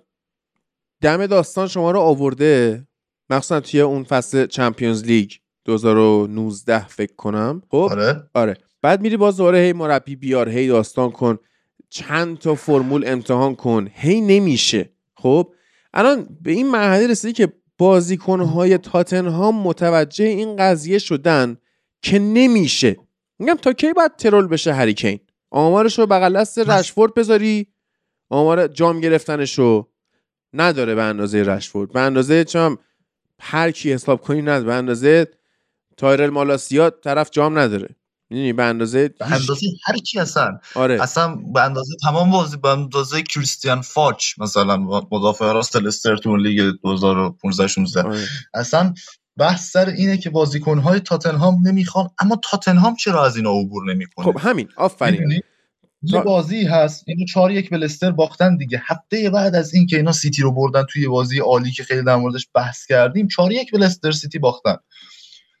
دم داستان شما رو آورده مخصوصا توی اون فصل چمپیونز لیگ 2019 فکر کنم. خب؟ آره. آره. بعد میری باز دوباره هی مربی بیار هی داستان کن چند تا فرمول امتحان کن. هی نمیشه. خب؟ الان به این مرحله رسیدی که بازیکنهای تاتنهام متوجه این قضیه شدن که نمیشه. میگم تا کی باید ترول بشه هریکین؟ آمارش رو بغل دست رشفورد بذاری؟ آمار جام گرفتنشو نداره به اندازه رشفورد. به اندازه چم هر کی حساب کنی نداره. به اندازه تایرل مالاسیا طرف جام نداره. می‌دونی به اندازه به اندازه هر کی اصلا آره. اصلا به اندازه تمام بازی به اندازه کریستیان فاچ مثلا مدافع راست لستر تو لیگ 2015 16 آره. اصلا بحث سر اینه که بازیکنهای تاتنهام نمی‌خوان اما تاتنهام چرا از اینا عبور نمی‌کنه؟ خب همین. آفرین؟ یه بازی هست اینو 4 یک به لستر باختن دیگه. هفته بعد از این که اینا سیتی رو بردن توی بازی عالی که خیلی در موردش بحث کردیم 4 یک به لستر سیتی باختن.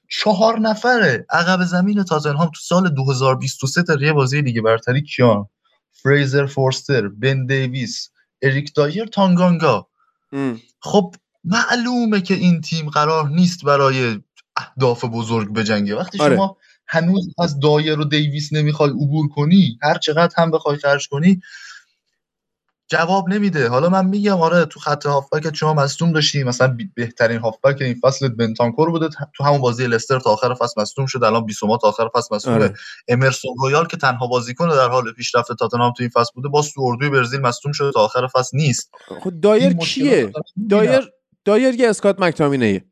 چهار نفره عقب زمین تاتنهام تو سال 2023 تا یه بازی دیگه برتری کیان فریزر فورستر بن دیویس اریک دایر تانگانگا ام. خب معلومه که این تیم قرار نیست برای اهداف بزرگ بجنگه وقتی آره. شما هنوز از دایر و دیویس نمی‌خوای عبور کنی هر چقدر هم بخوای خرج کنی جواب نمیده. حالا من میگم آره تو خط هافبک شما مصدوم داشتی. مثلا بهترین هافبک این فصل بنتانکور بوده. تو همون بازی لستر تا آخر فصل مصدوم شد. الان بیسوما تا آخر فصل مصدومه. آره. امرسون رویال که تنها بازیکن در حال پیشرفت تاتنهام تو این فصل بوده باز تو اردوی برزیل مصدوم شده. تا آخر فصل نیست. خب دایر کیه. دایر دایر یه اسکات مکتامینه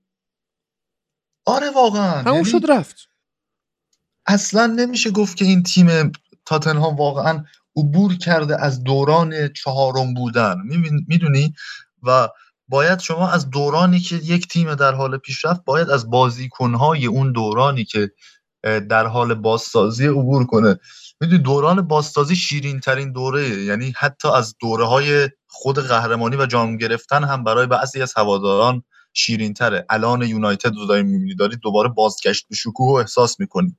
آره واقعا. همون یعنی شد رفت. اصلا نمیشه گفت که این تیم تاتنهام واقعا عبور کرده از دوران چهارم بودن. می‌دونی؟ و باید شما از دورانی که یک تیم در حال پیشرفت باید از بازیکنهای اون دورانی که در حال بازسازی عبور کنه. می‌دونی؟ دوران بازسازی شیرین ترین دوره یعنی حتی از دوره های خود قهرمانی و جام گرفتن هم برای بعضی از هواداران شیرین تره الان یونایتد رو داری می‌بینی داری دوباره بازگشت به شکوه رو احساس می‌کنی.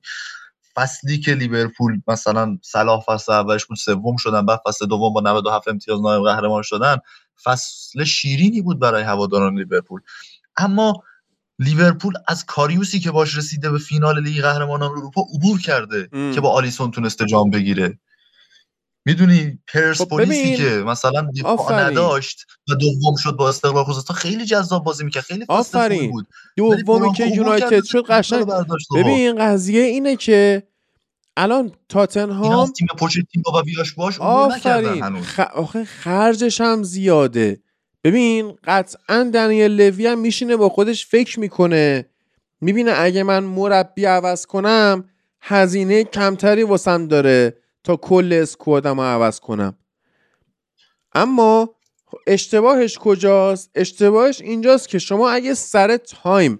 فصلی که لیورپول مثلا صلاح فصل اولش بود سوم شدن بعد فصل دوم با 97 امتیاز نایب قهرمان شدن فصل شیرینی بود برای هواداران لیورپول اما لیورپول از کاریوسی که باش رسیده به فینال لیگ قهرمانان اروپا عبور کرده ام. که با آلیسون تونسته جام بگیره می‌دونی پرسپولیسی ببین، که مثلا دفاع. نداشت و دوم شد با استقلال خوزستان خیلی جذاب بازی می‌کرد خیلی آفرین. بود دومی که یونایتد شد قشنگ ببین قضیه اینه که الان تاتنهام تیم پوچتینو و ویاش باش آفرین خ... آخه خرجش هم زیاده. ببین قطعا دنیل لوی هم میشینه با خودش فکر می‌کنه. می‌بینه اگه من مربی عوض کنم هزینه کمتری واسم داره تا کل اسکوادم رو عوض کنم. اما اشتباهش کجاست؟ اشتباهش اینجاست که شما اگه سر time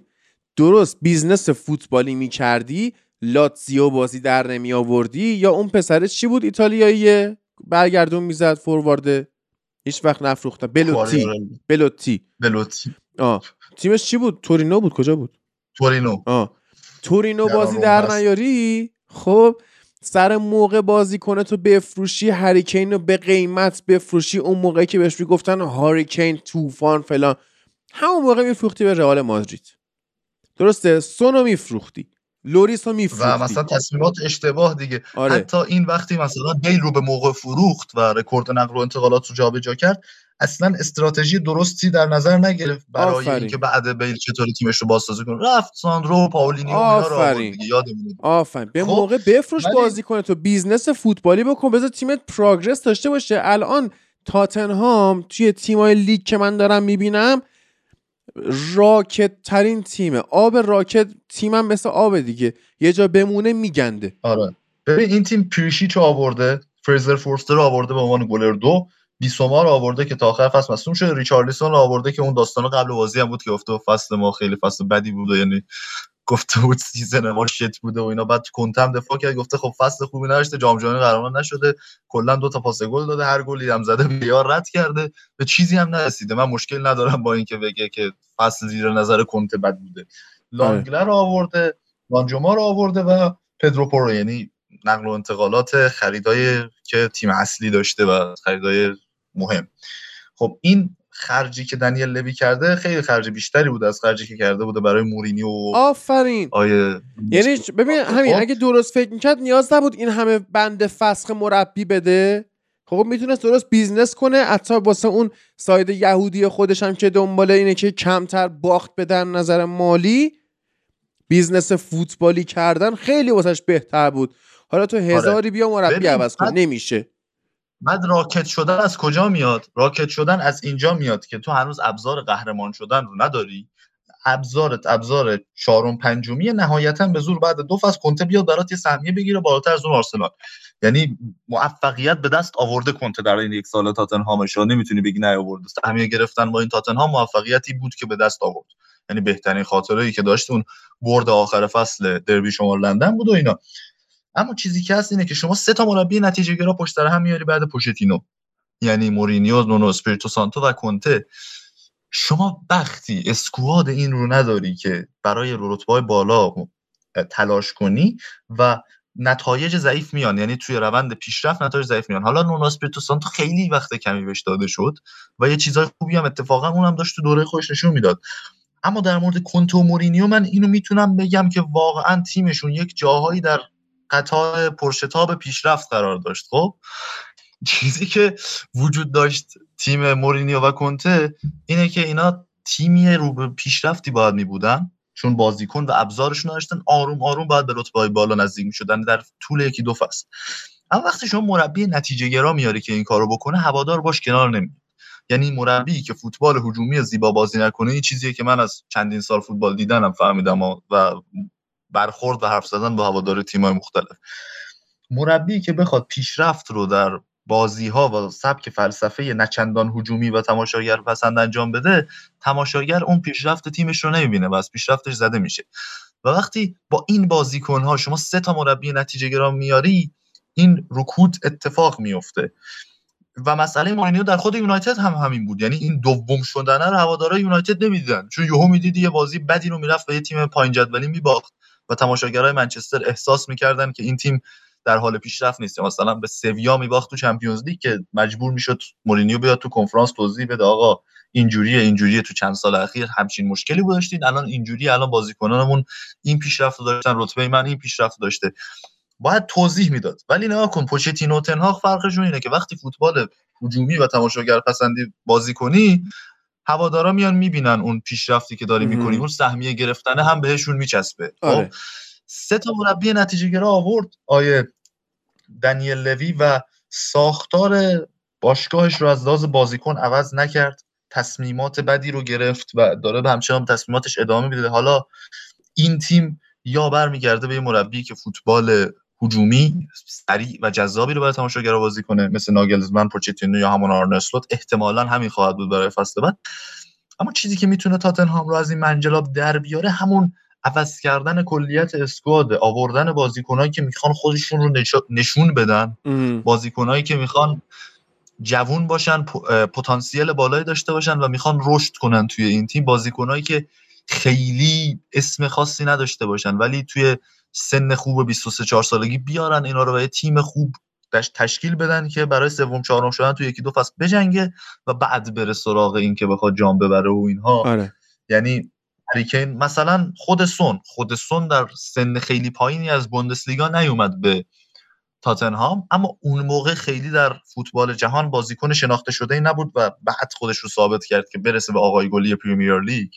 درست business فوتبالی می‌کردی لاتزیو بازی در نمی آوردی یا اون پسره چی بود؟ ایتالیاییه برگردون می‌زد فوروارده هیچ وقت نفروختن. بلوتی کوالیارلا، بلوتی. بلوتی. آه. تیمش چی بود؟ تورینو بود. کجا بود؟ تورینو. آه. تورینو بازی در. نیاری؟ خب سر موقع بازی کنه تو بفروشی هری کین رو به قیمت بفروشی اون موقعی که بهش می‌گفتن Hurricane طوفان فلان. همون موقع میفروختی به رئال مادرید. درسته؟ سونو میفروختی. لوریس رو و میفروختی. مثلا تصمیمات اشتباه دیگه. آره. حتی این وقتی مثلا بیل رو به موقع فروخت و رکورد نقل و انتقالات رو جابجا کرد اصلا استراتژی درستی در نظر نگرفت برای. اینکه بعد بیل چطوری تیمش رو بازسازی کنه. رفت ساندرو و پاولینیو و آفرین. یادمونه آفرین. به خب، موقع بفروش ولی- بازی کنه. تو business فوتبالی بکن بذار تیمت progress داشته باشه. الان تاتنهام توی تیمای لیگ که من دارم می‌بینم راکد ترین تیمه. آب راکد تیمم مثل آب دیگه. یه جا بمونه میگنده. آره. ببین این تیم پریشیچ رو آورده فریزر فورستر آورده به عنوان گلر دو. بیسوما رو آورده که تا آخر فصل مصدوم شده. ریچارلیسون رو آورده که اون داستان قبل بازی هم بود که گفته فصل ما خیلی فصل بدی بوده یعنی گفته بود season ما shit بوده و اینا. بعد کنتم دفاع کرد گفته خب فصل خوبی نداشته جام جهانی قهرمان نشده. کلا دو تا پاس گل داده هر گلی هم زده بیار رد کرده. به چیزی هم نرسیده. من مشکل ندارم با اینکه بگه که فصل زیر نظر کنته بد بوده. لانگلر رو آورده لانجوما رو آورده و پدرو پورو یعنی نقل و انتقالات خریدای که تیم اصلی داشته و خریدای مهم. خب این خرجی که دنیل لوی کرده خیلی خرج بیشتری بود از خرجی که کرده بوده برای مورینیو و آفرین. آیه یعنی ببین همین. اگه درست فکر می‌کرد نیاز نبود این همه بند فسخ مربی بده. خب می‌تونست درست business کنه. حتی واسه اون side یهودی خودش هم که دنبال اینه که کمتر باخت بدن نظر مالی business فوتبالی کردن خیلی واسش بهتر بود. حالا تو هزاری بیا مربی عوض کن. نمیشه. بعد راکد شدن از کجا میاد؟ راکد شدن از اینجا میاد که تو هنوز ابزار قهرمان شدن رو نداری. ابزارت ابزار چهارم پنجمی نهایتا به زور بعد دو فصل کنته بیاد برات یه سهمیه بگیره بالاتر از اون آرسنال. یعنی موفقیت به دست آورده کنته در این یک سال تاتنهامش رو نمی‌تونی بگی نیاورده. سهمیه گرفتن با این تاتنهام موفقیتی بود که به دست آورد. یعنی بهترین خاطره ای که داشت اون برد آخر فصل دربی شمال لندن بود و اینا. اما چیزی که هست اینه که شما سه تا مربی نتیجه گرا پشت سر هم میاری بعد پوچتینو. یعنی مورینیو نونو اسپریتو سانتو و کنته. شما وقتی squad این رو نداری که برای رتبه بالا تلاش کنی و نتایج ضعیف میان. یعنی توی روند پیشرفت نتایج ضعیف میان. حالا نونو اسپریتو سانتو خیلی وقت کمی بهش داده شد و یه چیزای خوبی هم اتفاقا اونم داشت تو دوره خودش نشون می‌داد. اما در مورد کنته و مورینیو من اینو می‌تونم بگم که واقعا تیمشون یک جاهایی در قطار پرشتاب پیشرفت قرار داشت. خب چیزی که وجود داشت تیم مورینیو و کنته اینه که اینا تیمی رو به پیشرفتی باید می بودن چون بازیکن و ابزارشون داشتن آروم آروم باید به رتبه بالا نزدیک می شدن در طول یکی دو فصل. اما وقتی شما مربی نتیجه گرا میاری که این کارو بکنه هوادار باش کنار نمیاد. یعنی مربی که فوتبال هجومی زیبا بازی نکنه این چیزیه که من از چندین سال فوتبال دیدنم فهمیدم و برخورد و حرف زدن با هوادار تیم‌های مختلف. مربی که بخواد پیشرفت رو در بازی ها و سبک فلسفه نچندان هجومی و تماشاگر پسند انجام بده تماشاگر اون پیشرفت تیمش رو نمی‌بینه و از پیشرفتش زده میشه. و وقتی با این بازیکن ها شما سه تا مربی نتیجه گرام میاری این رکود اتفاق میفته و مسئله مورینیو در خود یونایتد هم همین بود. یعنی این دوم شدن رو هوادارهای یونایتد نمی‌دیدن. چون یهو می‌دیدی یه بازی بدی رو می‌رفت و یه تیم پایین جدولی میباخت. و تماشاگرای منچستر احساس می‌کردن که این تیم در حال پیشرفت نیست. مثلا به سویا میباخت تو چمپیونز لیگ که مجبور می‌شد مورینیو بیاد تو کنفرانس توضیح بده آقا اینجوریه اینجوریه تو چند سال اخیر همچین مشکلی بود داشتید الان اینجوری الان بازیکنانمون این پیشرفت داشتن رتبه من این پیشرفت داشته. باید توضیح می‌داد. ولی نگاه کن پوچتینو تنهاخ فرقشون اینه که وقتی فوتبال هجومی و تماشاگر پسندی بازی کنی هوادارا میان می‌بینن اون پیشرفتی که داری می‌کنی اون سهمیه گرفتنه هم بهشون میچسبه. آره. سه تا مربی نتیجه گرا آورد. آیه دنیل لوی و ساختار باشگاهش رو از لحاظ بازیکن عوض نکرد. تصمیمات بدی رو گرفت و داره به همچنان تصمیماتش ادامه میده حالا این تیم یا برمیگرده به یه مربی که فوتبال هجومی سریع و جذابی رو برای تماشاگرها بازی کنه مثل ناگلزمن پوچتینو یا همون آرنسلوت احتمالا همین خواهد بود برای فصل بعد. اما چیزی که می‌تونه تاتنهام رو از این منجلاب در بیاره همون عوض کردن کلیت اسکواد آوردن بازیکنایی که می‌خوان خودشون رو نشون بدن. بازیکنایی که می‌خوان جوون باشن پتانسیل بالایی داشته باشن و می‌خوان رشد کنن توی این تیم. بازیکنایی که خیلی اسم خاصی نداشته باشن ولی توی سن خوب 23 4 سالگی بیارن اینا رو به تیم خوب تشکیل بدن که برای سوم چهارم شدن توی یکی دو فصل بجنگه و بعد بره سراغ این که بخواد جام ببره و اینها آره. یعنی هریکین مثلا خود سون خود سون در سن خیلی پایینی از بوندسلیگا نیومد به تاتنهام اما اون موقع خیلی در فوتبال جهان بازیکن شناخته شده ای نبود و بعد خودش رو ثابت کرد که برسه به آقای گلی پریمیر لیگ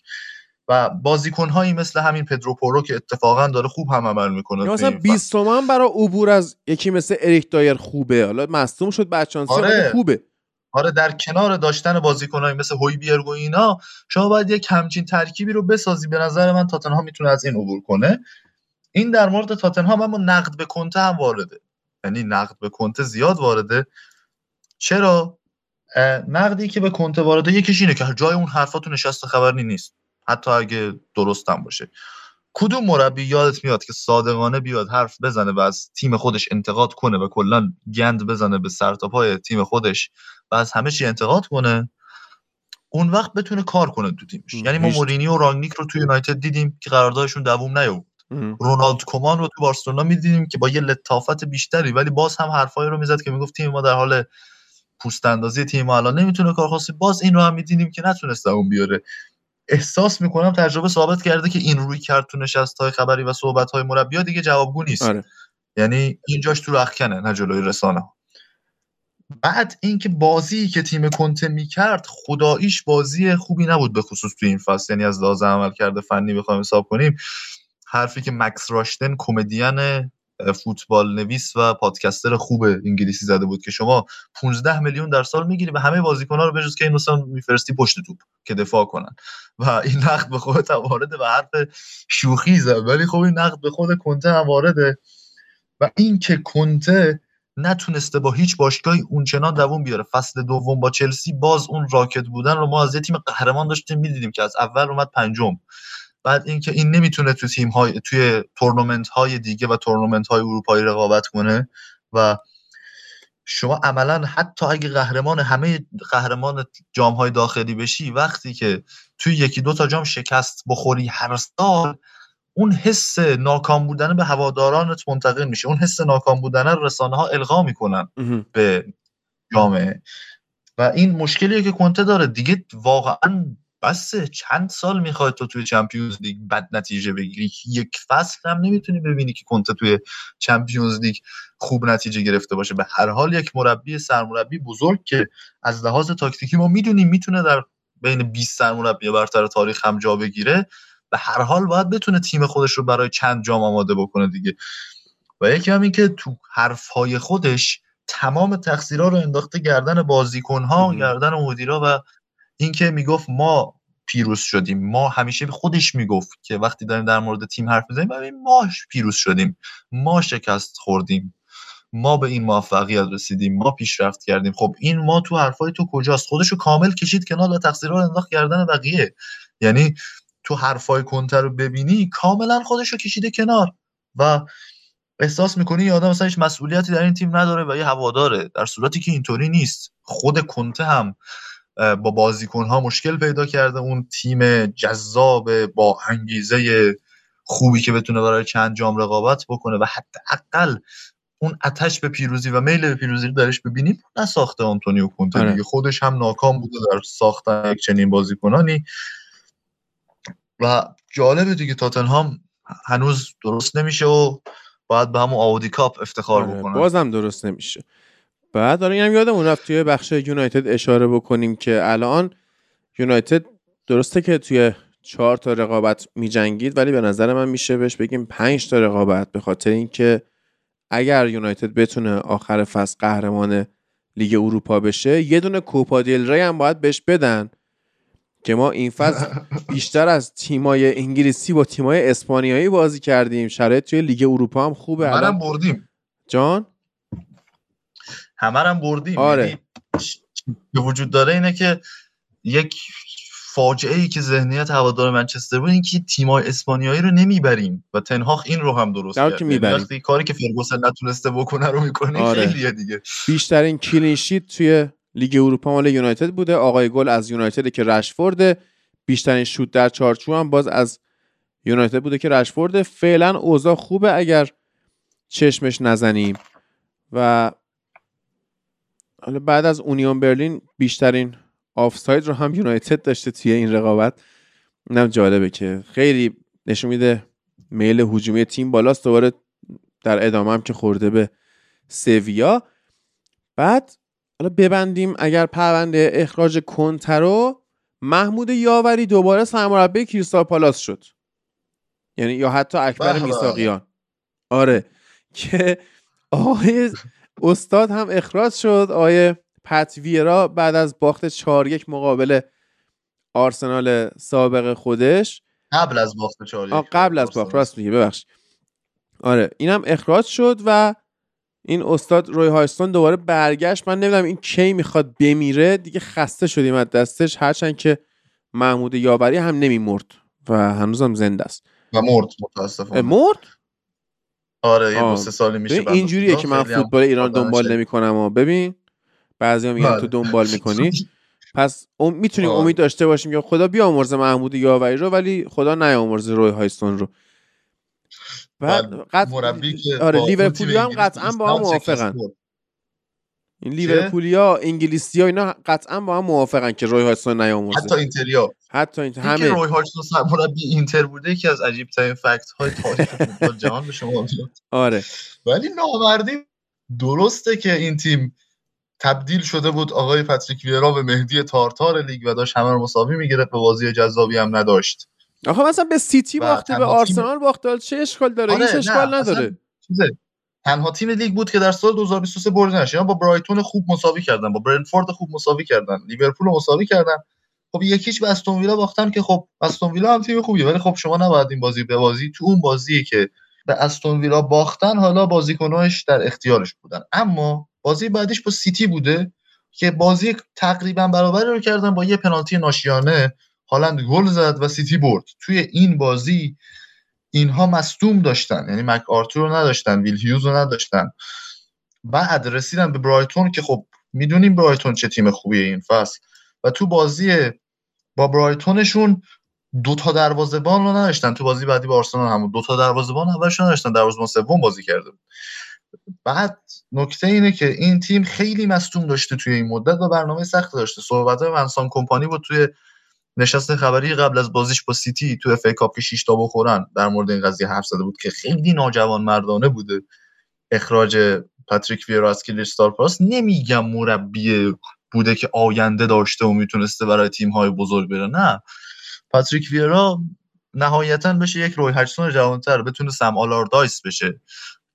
و بازیکن هایی مثل همین پدرو پورو که اتفاقا داره خوب هم عمل می‌کنه مثلا 20 تومن برای عبور از یکی مثل اریک دایر خوبه. حالا مصدوم شد بچانسی آره. خوبه. آره در کنار داشتن بازیکنایی مثل هوی بیرگ و اینا شما باید یک همچین ترکیبی رو بسازی به نظر من تاتنهام می‌تونه از این عبور کنه. این در مورد تاتنهام اما نقد به کنته هم وارده. یعنی نقد به کنته زیاد وارده. چرا؟ نقدی که به کنته وارده یکیش اینه که جای اون حرفاتو نشسته خبری نیست. حتی اگه درستم باشه. کدوم مربی یادت میاد که صادقانه بیاد حرف بزنه و از تیم خودش انتقاد کنه و کلا گند بزنه به سر تا پای تیم خودش و از همه چی انتقاد کنه اون وقت بتونه کار کنه تو تیمش. یعنی ما مورینیو و رانگنیک رو تو یونایتد دیدیم که قراردادشون دووم نیومد رونالد کومان رو تو بارسلونا می‌دیدیم که با یه لطافت بیشتری ولی باز هم حرفایی رو می‌زد که می‌گفت تیم ما در حال پوست اندازی تیم الان نمی‌تونه کار خاصی. باز این رو هم میدینیم که نتونسته اون بیاره. احساس می‌کنم تجربه ثابت کرده که این روی کرد تو نشست های خبری و صحبت های مربی دیگه جوابگو نیست. آره. یعنی اینجاش تو رخکنه نه جلوی رسانه. بعد اینکه بازی که تیم کنته می‌کرد خداییش بازی خوبی نبود به خصوص تو این فصل. یعنی از لحاظ عمل کرده فنی بخوایم حساب کنیم حرفی که مکس راشتن کمدین فوتبال نویس و پادکستر خوب انگلیسی زده بود که شما 15 میلیون در سال می‌گیری و همه بازیکن‌ها رو بجز که این مثلا میفرستی پشت توپ که دفاع کنن. و این نقد به خودت وارده و حرف شوخی زد. ولی خب این نقد به خود کنته هم وارده. و این که کنته نتونسته با هیچ باشگاهی اونچنان دووم بیاره. فصل دوم با چلسی باز اون راکت بودن رو ما از یه تیم قهرمان داشتیم می‌دیدیم که از اول اومد پنجم. بعد اینکه این نمی‌تونه تو تیم های توی تورنمنت های دیگه و تورنمنت های اروپایی رقابت کنه و شما عملا حتی اگه قهرمان همه قهرمان جام های داخلی بشی وقتی که توی یکی دو تا جام شکست بخوری هر سال اون حس ناکام بودن به هوادارانت منتقل میشه. اون حس ناکام بودن رسانه ها القا می‌کنن به جامعه. و این مشکلیه که کنته داره. دیگه واقعا بس چند سال می‌خواد تو توی چمپیونز لیگ بد نتیجه بگیری؟ یک فصل هم نمی‌تونی ببینی که کنته توی چمپیونز لیگ خوب نتیجه گرفته باشه. به هر حال یک مربی سرمربی بزرگ که از لحاظ تاکتیکی ما می‌دونیم می‌تونه در بین 20 سرمربی برتر تاریخ هم جا بگیره. به هر حال باید بتونه تیم خودش رو برای چند جام آماده بکنه دیگه. و یکی هم این که تو حرفهای خودش تمام تقصیرها رو انداخته گردن بازیکنها گردن مدیرا و اینکه می‌گفت ما پیروز شدیم. ما همیشه خودش می‌گفت که وقتی داریم در مورد تیم حرف می‌زنیم ما پیروز شدیم. ما شکست خوردیم. ما به این موفقیت رسیدیم. ما پیشرفت کردیم. خب این ما تو حرفای تو کجاست؟ خودشو کامل کشید کنار و تقصیرها رو انداخت کردن بقیه. یعنی تو حرفای کنتر رو ببینی کاملا خودشو کشیده کنار. و احساس می‌کنی یه آدم مثلا هیچ مسئولیتی در این تیم نداره و یه هواداره. در صورتی که اینطوری نیست. خود کنته هم با بازیکن ها مشکل پیدا کرده اون تیم جذاب با انگیزه خوبی که بتونه برای چند جام رقابت بکنه و حداقل اون اتش به پیروزی و میل به پیروزی رو درش ببینیم نساخته آنتونیو کونته آره. دیگه خودش هم ناکام بوده در ساختن یک چنین بازیکنانی و جالبه دیگه تاتنهام هنوز درست نمیشه و باید به همون آودی کاپ افتخار آره. بکنه بازم درست نمیشه بعد داره اینم یادمون رفت توی بخش یونایتد اشاره بکنیم که الان یونایتد درسته که توی چهار تا رقابت میجنگید ولی به نظر من میشه بهش بگیم پنج تا رقابت به خاطر اینکه اگر یونایتد بتونه آخر فصل قهرمان لیگ اروپا بشه یه دونه کوپا دیل ری هم باید بهش بدن که ما این فصل [LAUGHS] بیشتر از تیمای انگلیسی با تیمای اسپانیایی بازی کردیم. شرایط توی لیگ اروپا هم خوبه. منم بردیم. جان؟ همه هم بردیم. آره. یعنی به وجود داره اینه که یک فاجعه ای که ذهنیت هوادار منچستر بود اینکه تیمای اسپانیایی رو نمی‌بریم و تنهاخ این رو هم درست کرد. یعنی وقتی کاری که فرگوسن نتونسته بکنه رو می‌کنه آره. خیلیه دیگه. بیشترین کلین شیت توی لیگ اروپا مال یونایتد بوده. آقای گل از یونایتد که رشفورد. بیشترین شوت در چارچوب هم باز از یونایتد بوده که رشفورد. فعلا اوضاع خوبه اگر چشمش نزنیم. و حالا بعد از اونیون برلین بیشترین آفساید رو هم یونایتد داشته توی این رقابت. اینم جالبه که خیلی نشون میده میل هجومی تیم بالاست. دوباره در ادامه هم که خورده به سویا. بعد حالا ببندیم اگر پرونده اخراج کنترو محمود یاوری دوباره سرمربی کریستال پالاس شد. یعنی یا حتی اکبر میساقیان آره. که آقای استاد هم اخراج شد. آقای پت ویرا بعد از باخت 4 یک مقابل آرسنال سابق خودش. قبل از باخت 4 قبل از باخت راست میگه ببخش. آره اینم اخراج شد و این استاد روی هایستون دوباره برگشت. من نمی‌دونم این کی می‌خواد بمیره. دیگه خسته شدیم از دستش. هرچند که محمود یاوری هم نمیمرد و هنوزم زنده است. و مرد متاسفانه. مرد؟ آره یه دو سه سالی میشه اینجوریه که من فوتبال ایران دنبال نمی‌کنم و ببین بعضی هم میگن تو دنبال می‌کنی. [LAUGHS] پس ام... می‌تونیم امید داشته باشیم که خدا بیامرزه محمود یاوری رو ولی خدا نیامرزه روی هایستون رو. بعد قط... مربی که آره لیورپولی هم قطعا با هم موافقن. این لیورپولیا انگلیسیا اینا قطعا با هم موافقن که روی هاجسون بی‌ناموسه حتی اینتریا. حتی اینتر همه همه. روی هاجسون مربی اینتر بوده یکی از عجیب ترین fact های تاریخ فوتبال جهان به شما میاد. آره. ولی نامردی درسته که این تیم تبدیل شده بود. آقای پاتریک ویرا به مهدی تارتار لیگ و داشت همه رو مساوی می‌گرفت به بازی جذابی هم نداشت. آخه مثلا به سیتی باخته به آرسنال باخته چه اشکال داره؟ آره، اشکال نداره؟ چیزه. تنها تیم لیگ بود که در سال 2023 برده نشه با برایتون خوب مساوی کردن با برنتفورد خوب مساوی کردن لیورپول مساوی کردن. خب یکیش به استون ویلا باختن که خب استون ویلا هم تیم خوبیه ولی خب شما نباید این بازی به بازی تو اون بازی که به استون ویلا باختن حالا بازیکناش در اختیارش بودن. اما بازی بعدیش با سیتی بوده که بازی تقریبا برابری رو کردن با یه پنالتی ناشیانه هالند گل زد و سیتی برد. توی این بازی اینها مصدوم داشتن. یعنی مک آرتور رو نداشتن ویل هیوز رو نداشتن. بعد رسیدن به برایتون که خب می‌دونیم برایتون چه تیم خوبیه این فصل. و تو بازی با برایتونشون دو تا دروازه‌بان رو نداشتن. تو بازی بعدی با آرسنال همون دو تا دروازه‌بان اولش نداشتن. دروازه‌بان سوم بازی کرده بود. بعد نکته اینه که این تیم خیلی مصدوم داشته توی این مدت و برنامه سخت داشته. صحبت ونسان کمپانی بود توی نشست خبری قبل از بازیش با سیتی تو FA Cup که 6 تا بخورن. در مورد این قضیه حرف زده بود که خیلی ناجوان مردانه بوده. اخراج پاتریک ویرا از کریستال نمیگم مربی بوده که آینده داشته و می‌تونسته برای تیم های بزرگ بره. نه. پاتریک ویرا نهایتا بشه یک روی هاجسون جوانتر. بتونه سم آلاردایس بشه.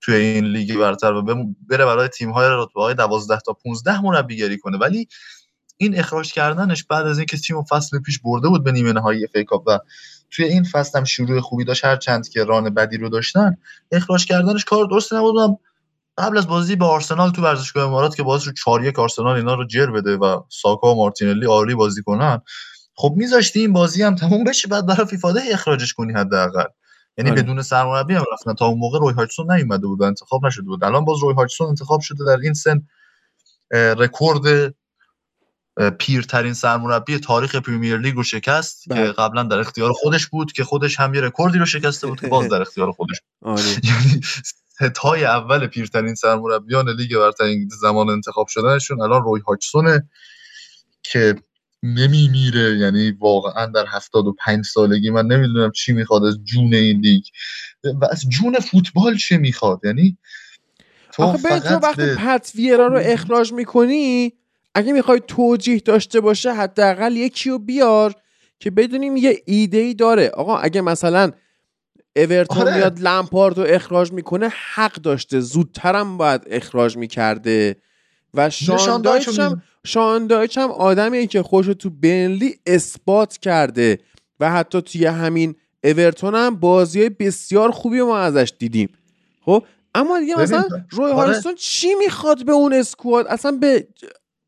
توی این لیگ برتر و بره برای تیم های رتبه های 12 تا 15 مربیگری کنه. ولی این اخراج کردنش بعد از اینکه تیم فصل پیش برده بود به نیمه نهایی اف ای کاپ و توی این فصل هم شروع خوبی داشت. هر چند که ران بدی رو داشتن اخراج کردنش کار درست نبود. قبل از بازی با آرسنال تو ورزشگاه امارات که باعث شد 4 1 آرسنال اینا رو جر بده و ساکا و مارتینلی عالی بازی کنن خب میذاشتی این بازی هم تموم بشه بعد برای فیفاده اخراجش کنی حداقل. یعنی آره. بدون سرمربی هم رفتن. تا اون موقع روی هاچسون نیومده بود و انتخاب نشده بود. الان باز روی هاچسون انتخاب شده در این سن رکورد پیرترین سرمربی تاریخ پریمیر لیگ رو شکست بله. که قبلا در اختیار خودش بود که خودش هم یه رکوردی رو شکسته بود که باز در اختیار خودش آره. [LAUGHS] یعنی سه تای اول پیرترین سرمربیان لیگ برتر انگلیس زمان انتخاب شدنشون الان روی هاجسونه که نمیمیره. یعنی واقعا در 75 سالگی من نمی‌دونم چی می‌خواد از جون این لیگ. و از جون فوتبال چه می‌خواد؟ یعنی تو آخه ببین تو فقط وقتی به پت ویرا رو اخراج می‌کنی اگه می‌خوای توجیه داشته باشه حداقل یکی رو بیار که بدونیم یه ایده ای داره. آقا اگه مثلا اورتون آره. میاد لمپارد رو اخراج می‌کنه حق داشته. زودترم باید اخراج می‌کرده. و شان شان دایچ دایچ رو هم شان دایچ هم آدمیه که خوش تو بنلی اثبات کرده. و حتی توی همین اورتون هم بازی بسیار خوبی ما ازش دیدیم. خب؟ اما دیگه مثلا روی آره. هاریسون چی می‌خواد به اون اسکواد؟ اصلا به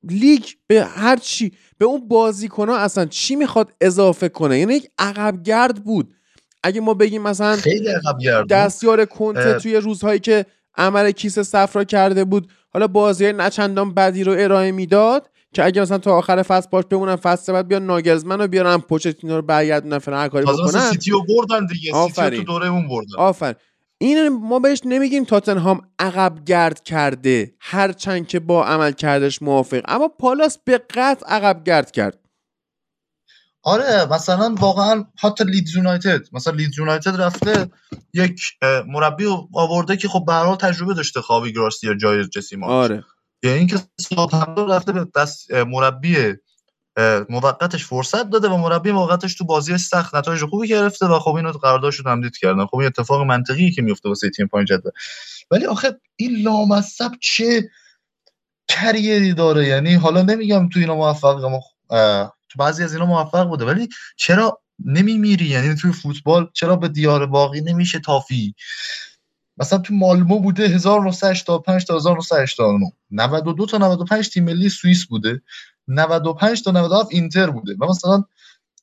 لیگ به هر چی به اون بازیکن ها اصلا چی می‌خواد اضافه کنه؟ یعنی یک عقب گرد بود. اگه ما بگیم مثلا خیلی عقب دستیار کنته. توی روزهایی که عمل کیسه صفرا کرده بود حالا بازی نچندان بدی رو ارائه می‌داد که اگه مثلا تا آخر فصل باش بمونن فصل بعد بیان ناگلزمن رو بیارن پوچتینو رو برگردونن فلان هر کاری بکنن. سیتی رو بردن دیگه. سیتی رو آفرین. تو دوره اون بردن. آفر این ما بهش نمیگیم تاتنهام عقب گرد کرده هرچند که با عمل کردش موافق. اما پالاس به قطع عقب گرد کرد. آره مثلا واقعا حتی لیدز یونایتد مثلا لیدز یونایتد رفته یک مربی آورده که خب به تجربه داشته خوابی گراسیا جای جسی مارش آره. یعنی اینکه ساوثهمپتون رفته به دست مربی موقتش فرصت داده و مربی موقتش تو بازی سخت نتایج خوبی گرفته و خب اینو قراردادش رو تمدید کردن. خب این اتفاق منطقی که میفته واسه تیم پایین جدول. ولی آخه این لامصب چه کریری داره؟ یعنی حالا نمیگم تو اینا موفق اه، تو بعضی از اینا موفق بوده ولی چرا نمیمیری؟ یعنی توی فوتبال چرا به دیار باقی نمیشه تافی؟ مثلا تو مالمو بوده 1985 تا 1989 92 تا 95 تیم ملی سوئیس بوده. 95 تا 97 اینتر بوده و مثلا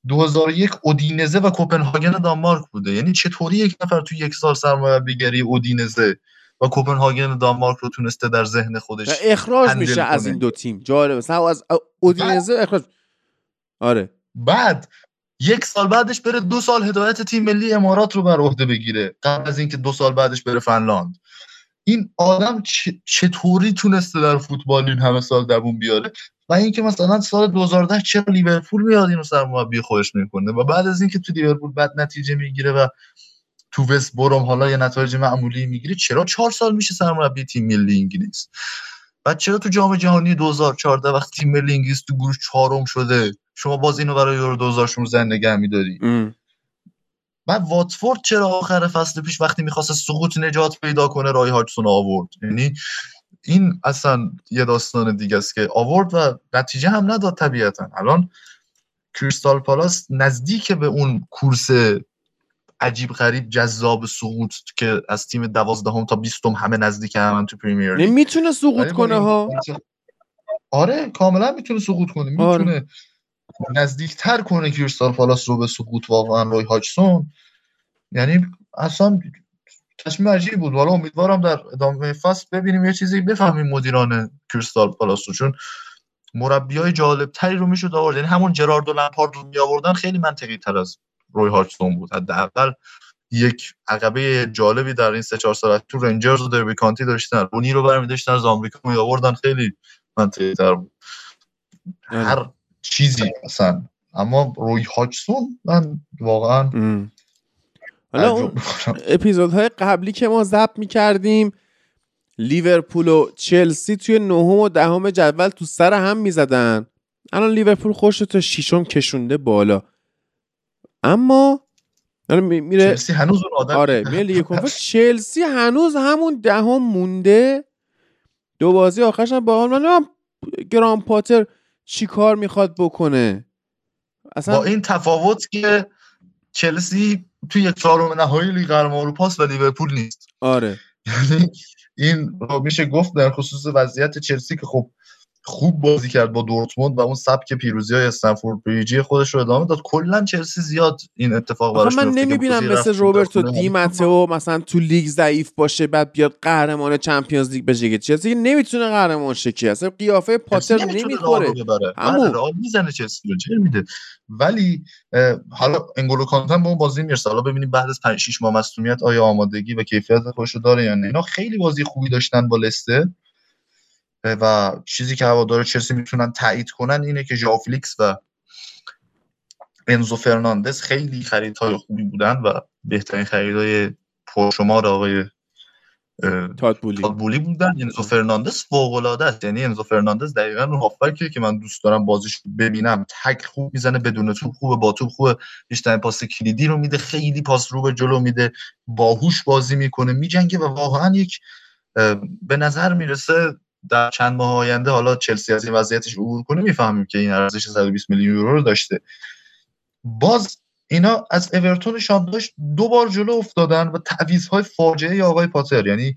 2001 اودینزه و کوپنهاگن دانمارک بوده. یعنی چطوری یک نفر تو یک سال سرمربیگری اودینزه و کوپنهاگن دانمارک رو تونسته در ذهن خودش اخراج میشه از. این دو تیم. جالب مثلا از اودینزه اخراج آره. بعد یک سال بعدش بره دو سال هدایت تیم ملی امارات رو بر عهده بگیره. قبل از اینکه دو سال بعدش بره فنلاند. این آدم چطوری تونسته در فوتبال این همه سال دوون بیاره؟ و اینکه مثلا سال 2010 چرا لیورپول میاد اینو سرمربی خودش می‌کنه و بعد از اینکه تو لیورپول بد نتیجه می‌گیره و تو وست بروم حالا یه نتایج معمولی می‌گیره چرا چهار سال میشه سرمربی تیم ملی انگلیس؟ و چرا تو جام جهانی 2014 وقتی تیم ملی انگلیس تو گروه چهارم شده شما باز اینو برای یورو 2016 نگه میداری؟ بعد واتفورد چرا آخر فصل پیش وقتی می‌خواست سقوط نجات پیدا کنه رای هاچسون آورد؟ یعنی این اصلا یه داستان دیگه است که آورد و نتیجه هم نداد طبیعتا. الان کریستال پالاس نزدیک به اون کورس عجیب غریب جذاب سقوط که از تیم دوازدهم تا بیستم همه نزدیک هم تو پریمیر لیگ. می‌تونه سقوط کنه ها؟ آره کاملا می‌تونه سقوط کنه. می‌تونه آره. نزدیکتر کنه کریستال پالاس رو به سقوط واقعا روی هاچسون. یعنی اصلا تصمیم عجیبی بود. حالا امیدوارم در ادامه فصل ببینیم یه چیزی بفهمیم مدیران کریستال پالاس رو چون مربی های جالب تری رو می‌شد آورد. یعنی همون جرارد و لمپارد رو می آوردن خیلی منطقی تر از روی هارتون بود. حداقل یک عقبه جالبی در این سه چهار سال تو رنجرز و دربی کانتی داشتن. رونی رو برمی داشتن از آمریکا می آوردن خیلی منطقی تر بود. آره. هر چیزی اصلا اما روی هاچسون من واقعا حالا اون اپیزودهای قبلی که ما ضبط می‌کردیم لیورپول و چلسی توی نهم و دهم جدول تو سر هم می‌زدن. الان لیورپول خوش تا شیشم کشونده بالا. اما میره چلسی هنوز اون آدم آره میره لیگ چلسی هنوز همون دهم مونده. دو بازی آخرش هم با من گراهام پاتر چی کار می‌خواد بکنه؟ اصلا با این تفاوت که چلسی توی یک چهارم نهایی لیگ قهرمان اروپا و لیورپول نیست. آره. یعنی این میشه گفت در خصوص وضعیت چلسی که خب خوب بازی کرد با دورتموند و اون سبک پیروزی های استمفورد بریجی خودش رو ادامه داد. کلا چلسی زیاد این اتفاق براش من نمی‌بینم مثل روبرتو دی ماتئو مثلا تو لیگ ضعیف باشه بعد بیاد قهرمان Champions League بشه که چلسی نمی‌تونه قهرمان شه که. اصلا قیافه پاتر نمی‌خوره. بله، می‌زنه چلسی رو چه میده. ولی حالا انگولو کانته با اون بازی می‌رسه. حالا ببینیم بعد از 5 6 ماه مصدومیت آیا آمادگی و کیفیت خودش رو داره یا نه. اینا خیلی بازی خوبی داشتن با لستر و چیزی که هوادار چلسی می‌تونن تایید کنن اینه که ژائو فلیکس و انزو فرناندز خیلی خریدهای خوبی بودن و بهترین خریدهای پرشمار آقای تاد بولی. بودن. انزو فرناندز فوق العاده است. یعنی انزو فرناندز دقیقا اون هافبکیه که من دوست دارم بازیش ببینم. تکل خوب می‌زنه بدون توپ خوبه با توپ خوبه. بیشتر پاس کلیدی رو میده خیلی پاس رو به جلو میده. باهوش بازی می‌کنه میجنگه و واقعا یک به نظر می‌رسه در چند ماه آینده حالا چلسی از این وضعیتش عبور کنه می‌فهمیم که این ارزش 120 میلیون یورو رو داشته. باز اینا از اورتون داشت دو بار جلو افتادن و تعویض فاجعه آقای پاتر یعنی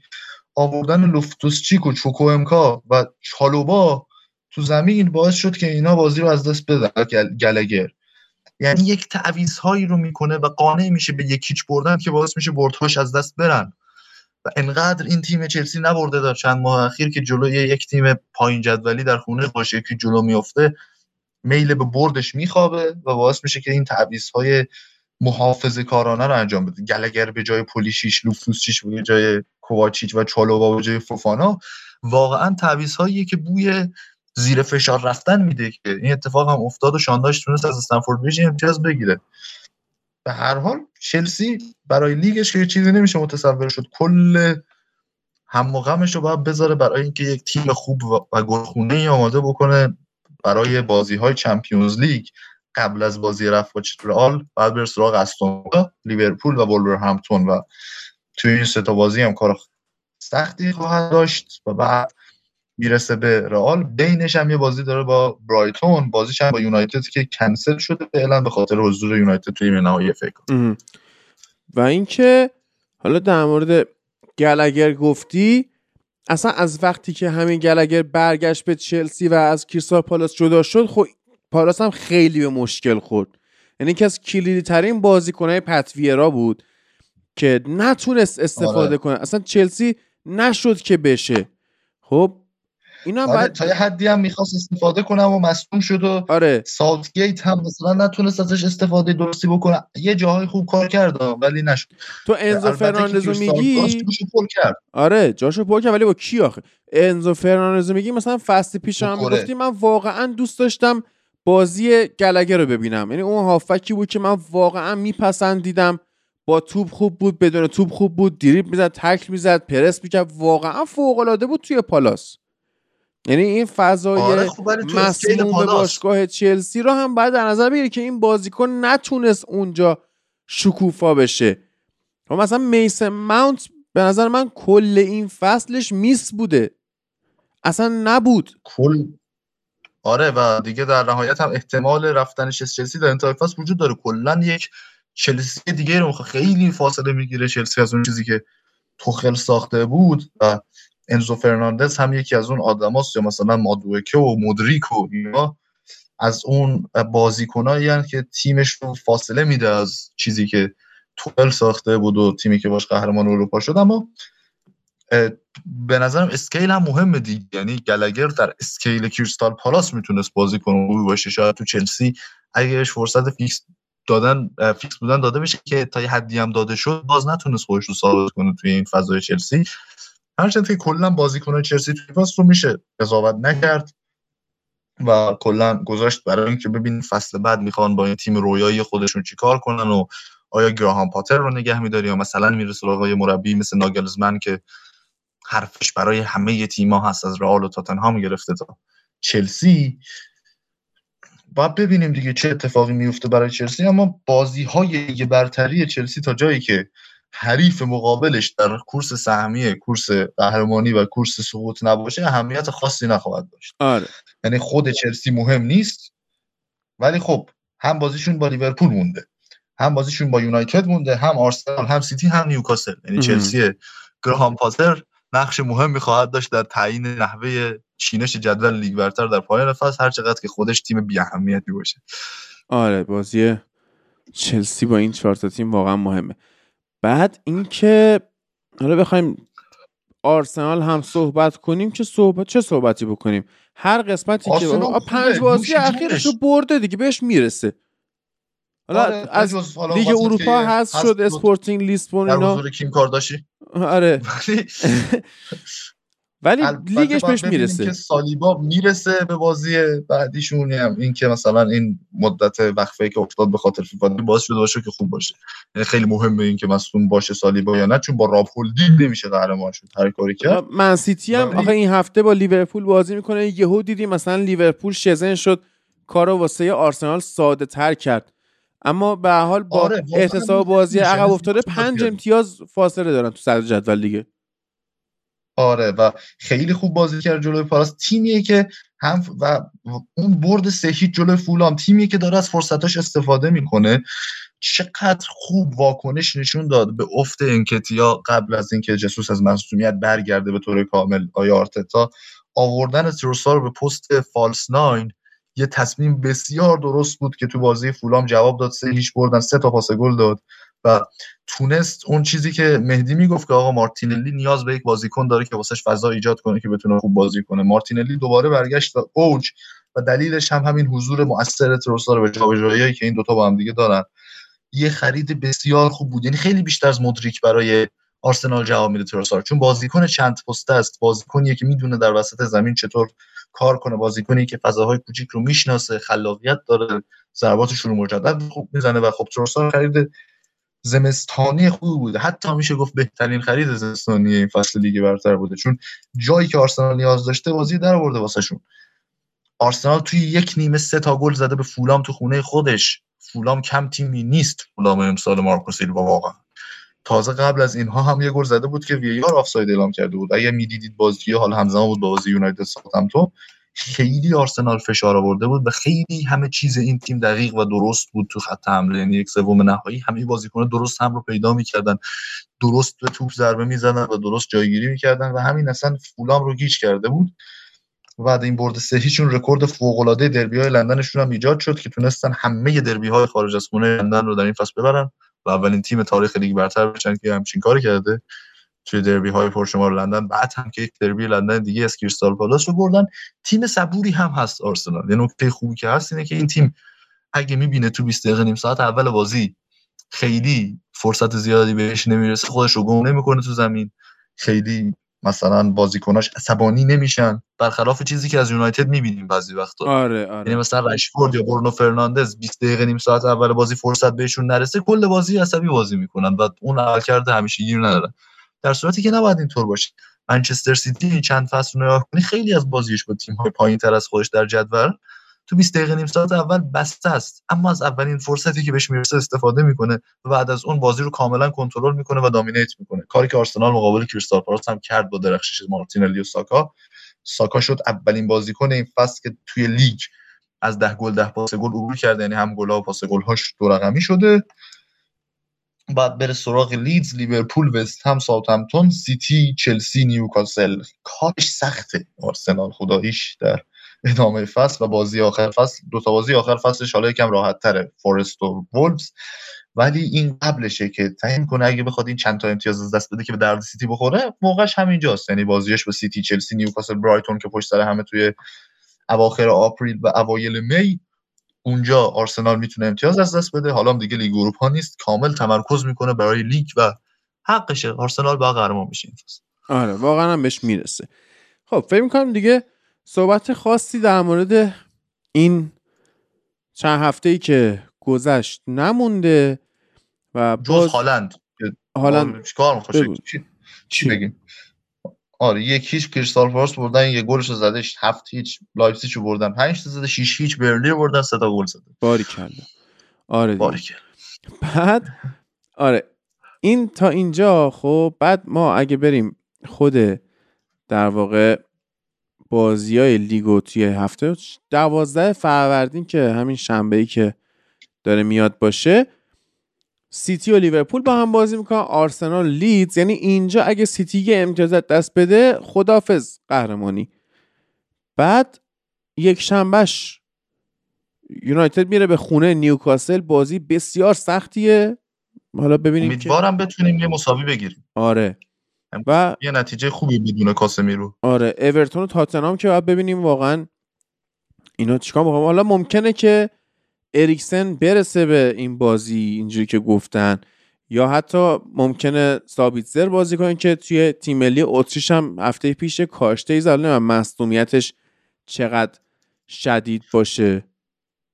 آوردن لوفتوس چیک و چوکو امکا و چالوبا تو زمین باعث شد که اینا بازی رو از دست بدن. گلگر. یعنی یک تعویض هایی رو می‌کنه و قانع میشه به یکیچ بردن که باعث میشه بردهاش از دست برن. و انقدر این تیم چلسی نبرده در چند ماه اخیر که جلوی یک تیم پایین جدولی در خونه باشه که جلو میفته میل به بردش میخوابه و باعث میشه که این تعویض های محافظه کارانه رو انجام بده. گلگر به جای پولیشیش لوفوسچیش به جای کوواچیچ و چالوبا به جای فوفانا واقعا تعویض هایی که بوی زیر فشار رفتن میده که این اتفاق هم افتاد و شانداش تونست از استنفورد بریج امتیاز بگیره. به هر حال چلسی برای لیگش که چیزی نمیشه متصور شد. کل هم و غمش رو باید بذاره برای اینکه یک تیم خوب و گلخونه ای آماده بکنه برای بازی های چمپیونز لیگ. قبل از بازی رفت با رئال بعد بر سراغ استون لیورپول و همتون و توی این سه تا بازی هم کار سختی خواهد داشت و بعد می‌رسه به رئال. بینش هم یه بازی داره با برایتون. بازیش هم با یونایتد که کنسل شده فعلا به خاطر حضور یونایتد توی نهایی فکر و اینکه حالا در مورد گلگر گفتی اصلا از وقتی که همین گلگر برگشت به چلسی و از کریستال پالاس جدا شد خب پالاس هم خیلی به مشکل خورد. یعنی که از کلیدی ترین بازیکنهای پتویرا بود که نتونست استفاده آره. کنه. اصلا چلسی نشد که بشه. خب اینا آره بعد تا یه حدی هم می‌خواست استفاده کنم و مصدوم شد و آره. ساوتگیت هم مثلا نتونست ازش استفاده درستی بکنه. یه جاهای خوب کار کرد ولی نشد. تو انزو فرناندزو میگی؟ کرد. آره جاشو پر کرد ولی با کی آخه؟ انزو فرناندزو میگی؟ مثلا فصل پیش هم با کره. می‌گفتی من واقعا دوست داشتم بازی گلگه رو ببینم. یعنی اون هافکی بود که من واقعا میپسندیدم. با توپ خوب بود بدون توپ خوب بود دریب می‌زد تکل می‌زد پرس می‌کرد. واقعا فوق العاده بود توی پالاس. یعنی این فضای آره خب مسموم پالاس. باشگاه چلسی رو هم باید در نظر بگیری که این بازیکن نتونست اونجا شکوفا بشه. و مثلا میسن ماونت به نظر من کل این فصلش میس بوده. اصلا نبود. کل آره و دیگه در نهایت هم احتمال رفتنش از چلسی در انتهای فصل وجود داره. کلا یک چلسی دیگه رو. خیلی فاصله می‌گیره چلسی از اون چیزی که توخل ساخته بود و انزو فرناندز هم یکی از اون آدماست یا مثلا مادوکه و مودریک و اینا از اون بازیکنایی هستند که تیمش رو فاصله میده از چیزی که توخل ساخته بود و تیمی که باش قهرمان اروپا شد. اما به نظرم skill هم مهمه دیگه. یعنی گالاگر در skill کریستال پالاس می‌تونست بازی کنه خوبی باشه. شاید تو چلسی اگه بهش فرصت فیکس دادن فیکس بودن داده بشه که تا یه حدی هم داده شد باز نتونست خودش رو ثابت کنه توی این فضای چلسی. هرچند که کلا بازیکن چلسی توی فصل رو میشه قضاوت نکرد و کلا گذاشت برای اینکه ببین فصل بعد می‌خوان با این تیم رویایی خودشون چیکار کنن و آیا گراهام پاتر رو نگه میداری یا مثلا میره سراغ مربی مثل ناگلزمن که حرفش برای همه تیم‌ها هست از رئال و تاتنهام گرفته تا چلسی. باید ببینیم دیگه چه اتفاقی میفته برای چلسی اما بازی های برتری چلسی تا جایی که حریف مقابلش در کورس سهمیه کورس قهرمانی و کورس سقوط نباشه اهمیت خاصی نخواهد داشت. آره. یعنی خود چلسی مهم نیست ولی خب هم بازیشون با لیورپول مونده هم بازیشون با یونایتد مونده هم آرسنال هم سیتی هم نیوکاسل. یعنی. چلسی گراهام پاتر نقش مهمی خواهد داشت در تعیین نحوه چینش جدول لیگ برتر در پایان فصل هر چقدر که خودش تیم بی اهمیتی باشه. آره بازی چلسی با این چهار تیم واقعا مهمه. بعد اینکه حالا بخوایم آرسنال هم صحبت کنیم چه صحبت چه صحبتی بکنیم؟ هر قسمتی که پنج بازی اخیرش رو. برده دیگه بهش می‌رسه. حالا آره، از لیگ اروپا هست شد اسپورتینگ لیسبون اینا. کیم کارداشی. آره. [LAUGHS] [LAUGHS] ولی لیگش بهش می‌رسه. که سالیبا می‌رسه به بازی بعدیشون. هم این که مثلا این مدت وقفه که افتاد به خاطر فیفا باعث شده باشه که خوب باشه. یعنی خیلی مهمه این که مصدوم باشه سالیبا یا نه چون با راب هولدینگ نمیشه قهرمان شد. هر کاری کرد. من سیتی هم آخه این هفته با لیورپول بازی می‌کنه. یهو دیدی مثلا لیورپول شزن شد کارو واسه آرسنال ساده تر کرد. اما به حال با آره، احتساب بازی. عقب افتاده پنج امتیاز فاصله دارن تو صدر جدول دیگه آره و خیلی خوب بازی کرد جلوی پالاس. تیمیه که هم و اون برد سه هیچ جلوی فولام تیمیه که داره از فرصتاش استفاده می‌کنه. چقدر خوب واکنش نشون داد به افت انکتیا قبل از اینکه جسوس از مصونیت برگرده به طور کامل آیا آرتتا. آوردن تروسار رو به پست فالس ناین یه تصمیم بسیار درست بود که تو بازی فولام جواب داد سه هیچ بردن سه تا پاس گل داد. و تونست اون چیزی که مهدی می‌گفت که آقا مارتینلی نیاز به یک بازیکن داره که واسش فضا ایجاد کنه که بتونه خوب بازی کنه. مارتینلی دوباره برگشت به اوج و دلیلش هم همین حضور مؤثر تروسار به جابجاییایی که این دوتا با هم دیگه دارن یه خرید بسیار خوب بود. یعنی خیلی بیشتر از مدریک برای آرسنال جواب میده تروسار چون بازیکن چند پسته است. بازیکنیه که می‌دونه در وسط زمین چطور کار کنه. بازیکنی که فضاهای کوچیک رو می‌شناسه خلاقیت داره ضربات شروع مجدد خوب می‌زنه و خب تروسار خرید زمستانی خوبی بوده. حتی میشه گفت بهترین خرید زمستانی این فصل لیگ برتر بوده. چون جایی که آرسنال نیاز داشته بازی در آورده واسهشون. آرسنال توی یک نیمه سه تا گل زده به فولام تو خونه خودش. فولام کم تیمی نیست فولام امسال مارکو سیلوا واقعا. تازه قبل از اینها هم یه گل زده بود که VAR آفساید اعلام کرده بود. اگه می‌دیدید بازی حال همزمان بود با بازی یونایتد ساوثهمپتون. خیلی آرسنال فشار آورده بود و خیلی همه چیز این تیم دقیق و درست بود تو خط حمله. یعنی یک سوم نهایی همه بازیکن درست هم رو پیدا می‌کردن. درست به توپ ضربه می‌زدن و درست جایگیری می‌کردن و همین اصلا فولام رو گیج کرده بود. بعد این برد سه هیچشون رکورد فوق العاده دربی های لندنشون هم ایجاد شد که تونستن همه دربی های خارج از خونه لندن رو در این فصل ببرن و اولین تیم تاریخ لیگ برتر بشن که همچین کاری کرده. توی دربی های پرشمار لندن بعد هم که یک دربی لندن دیگه از کریستال پالاس رو بردن تیم صبوری هم هست آرسنال. یه نکته خوبی که هست اینه که این تیم اگه می‌بینه تو 20 دقیقه نیم ساعت اول بازی خیلی فرصت زیادی بهش نمی‌رسه خودش رو گم نمی‌کنه تو زمین. خیلی مثلا بازیکناش عصبانی نمیشن. برخلاف چیزی که از یونایتد می‌بینیم بعضی وقتا. آره آره. یعنی مثلا رشفورد یا برونو فرناندز 20 دقیقه نیم ساعت اول بازی فرصت بهشون نرسه کل بازی عصبی بازی می‌کنن. و اون عملکرد همیشه گیر ندارن. در صورتی که نباید اینطور باشه منچستر سیتی چند فصل رو نگاه کنی خیلی از بازیش با پایین تر از خودش در جدول تو 20 دقیقه نیم ساعت اول بسته است. اما از اولین فرصتی که بهش می‌رسه استفاده می‌کنه و بعد از اون بازی رو کاملا کنترل می‌کنه و dominate می‌کنه. کاری که آرسنال مقابل کریستال پالاس هم کرد با درخشش مارتینلی و ساکا. ساکا شد اولین بازیکن این فصل که توی لیگ از ده گل ده پاس گل عبور کرده یعنی هم گل‌ها و پاس گل‌هاش دو رقمی شده. بعد بره سراغ لیدز لیورپول وست هم ساوثهمپتون سیتی چلسی نیوکاسل. کارش سخته. آرسنال خداییش در ادامه فصل و بازی آخر فصل دو تا بازی آخر فصلش حالا یکم راحت تره فورست و وولفز. ولی این قبلشه که تعیین کنه اگه بخواد این چند تا امتیاز از دست بده که به درد سیتی بخوره موقعش همینجاست. یعنی بازیش با سیتی چلسی نیوکاسل برایتون که پشت سر همه توی اواخر April و اوایل May اونجا آرسنال می‌تونه امتیاز از دست بده. حالا دیگه لیگ اروپا نیست. کامل تمرکز می‌کنه برای لیگ و حقشه. آرسنال با قهرمان میشه این فصل. آره واقعا هم بهش می‌رسه. خب فکر می‌کنم دیگه صحبت خاصی در مورد این چند هفته ای که گذشت نمونده و جز باز هالند. هالند. چیکار چی؟ چی؟ بگیم؟ آره یک هیچ کریستال پالاس بردن یه گلش زده هفت هیچ لایپزیگ رو بردن 5 تا زده 6 هیچ برنلی رو بردن سه تا گل زده. باری کلا. آره. باریکه بعد آره این تا اینجا خب بعد ما اگه بریم خود در واقع بازی های لیگو توی هفته دوازده فروردین که همین شنبه ای که داره میاد باشه سیتی و لیورپول با هم بازی می‌کنن. آرسنال لیدز یعنی اینجا اگه سیتی یه امتیاز از دست بده خدافظ قهرمانی. بعد یک شنبهش یونایتد میره به خونه نیوکاسل. بازی بسیار سختیه. حالا ببینیم که امیدوارم بتونیم یه مساوی بگیریم. آره. و یه نتیجه خوبی بدون کاسمیرو. آره. اورتون و تاتنهام که باید ببینیم واقعا اینا چیکار می‌کنن. حالا ممکنه که اریکسن برسه به این بازی اینجوری که گفتن یا حتی ممکنه سابیتزر بازی کنه که توی تیم ملی اتریش هم هفته پیش کاشته ای زد و مصدومیتش چقدر شدید باشه.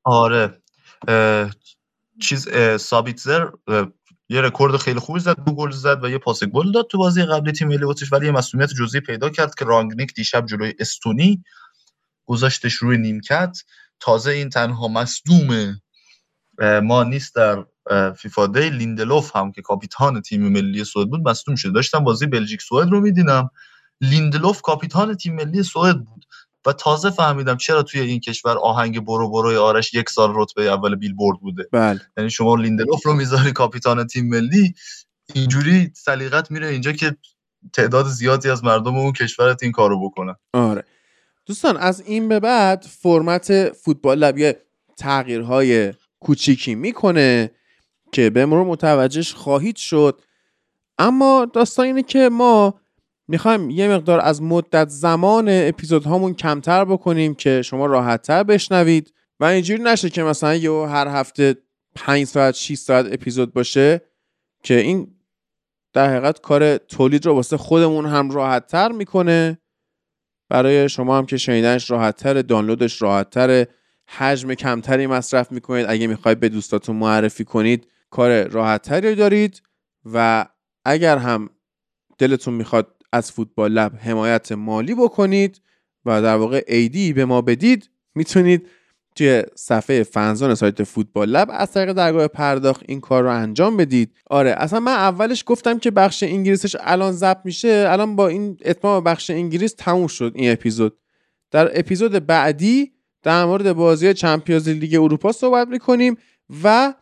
آره. چیز سابیتزر یه رکورد خیلی خوبی زد دو گل زد و یه پاس گل داد تو بازی قبلی تیم ملی اتریش ولی یه مسئولیت جزئی پیدا کرد که رانگنیک دیشب جلوی استونی گذاشتش روی نیمکت. تازه این تنها مصدوم ما نیست در فیفا Day. لیندلوف هم که کاپیتان تیم ملی سوئد بود مصدوم شده. داشتم بازی بلژیک سوئد رو می‌دیدم. لیندلوف کاپیتان تیم ملی سوئد بود و تازه فهمیدم چرا توی این کشور آهنگ برو بروی آرش یک سال رتبه اول بیلبورد بوده. بله. یعنی شما لیندلوف رو می‌ذاری کاپیتان تیم ملی اینجوری سلیقت میره اینجا که تعداد زیادی از مردم اون کشورت این کارو بکنن. آره. دوستان از این به بعد فرمت فوتبال لب یه تغییرهای کوچیکی می‌کنه که به مرور متوجهش خواهید شد. اما داستان اینه که ما می‌خوایم یه مقدار از مدت زمان اپیزودهامون کمتر بکنیم که شما راحتتر بشنوید. و اینجوری نشه که مثلا یه هر هفته 5 ساعت 6 ساعت اپیزود باشه که این در حقیقت کار تولید رو واسه خودمون هم راحتتر می‌کنه. برای شما هم که شنیدنش راحتتر دانلودش راحتتر حجم کمتری مصرف می‌کنید. اگه می‌خواید به دوستاتون معرفی کنید کار راحتتری دارید. و اگر هم دلتون می‌خواد از فوتبال لب حمایت مالی بکنید و در واقع ایدی به ما بدید می‌تونید توی صفحه فنزان سایت فوتبال لب از طریق درگاه پرداخت این کار رو انجام بدید. آره اصلا من اولش گفتم که بخش انگلیسش الان ضبط میشه. الان با این اتمام بخش انگلیس تموم شد این اپیزود. در اپیزود بعدی در مورد بازی چمپیونز لیگ اروپا صحبت می‌کنیم و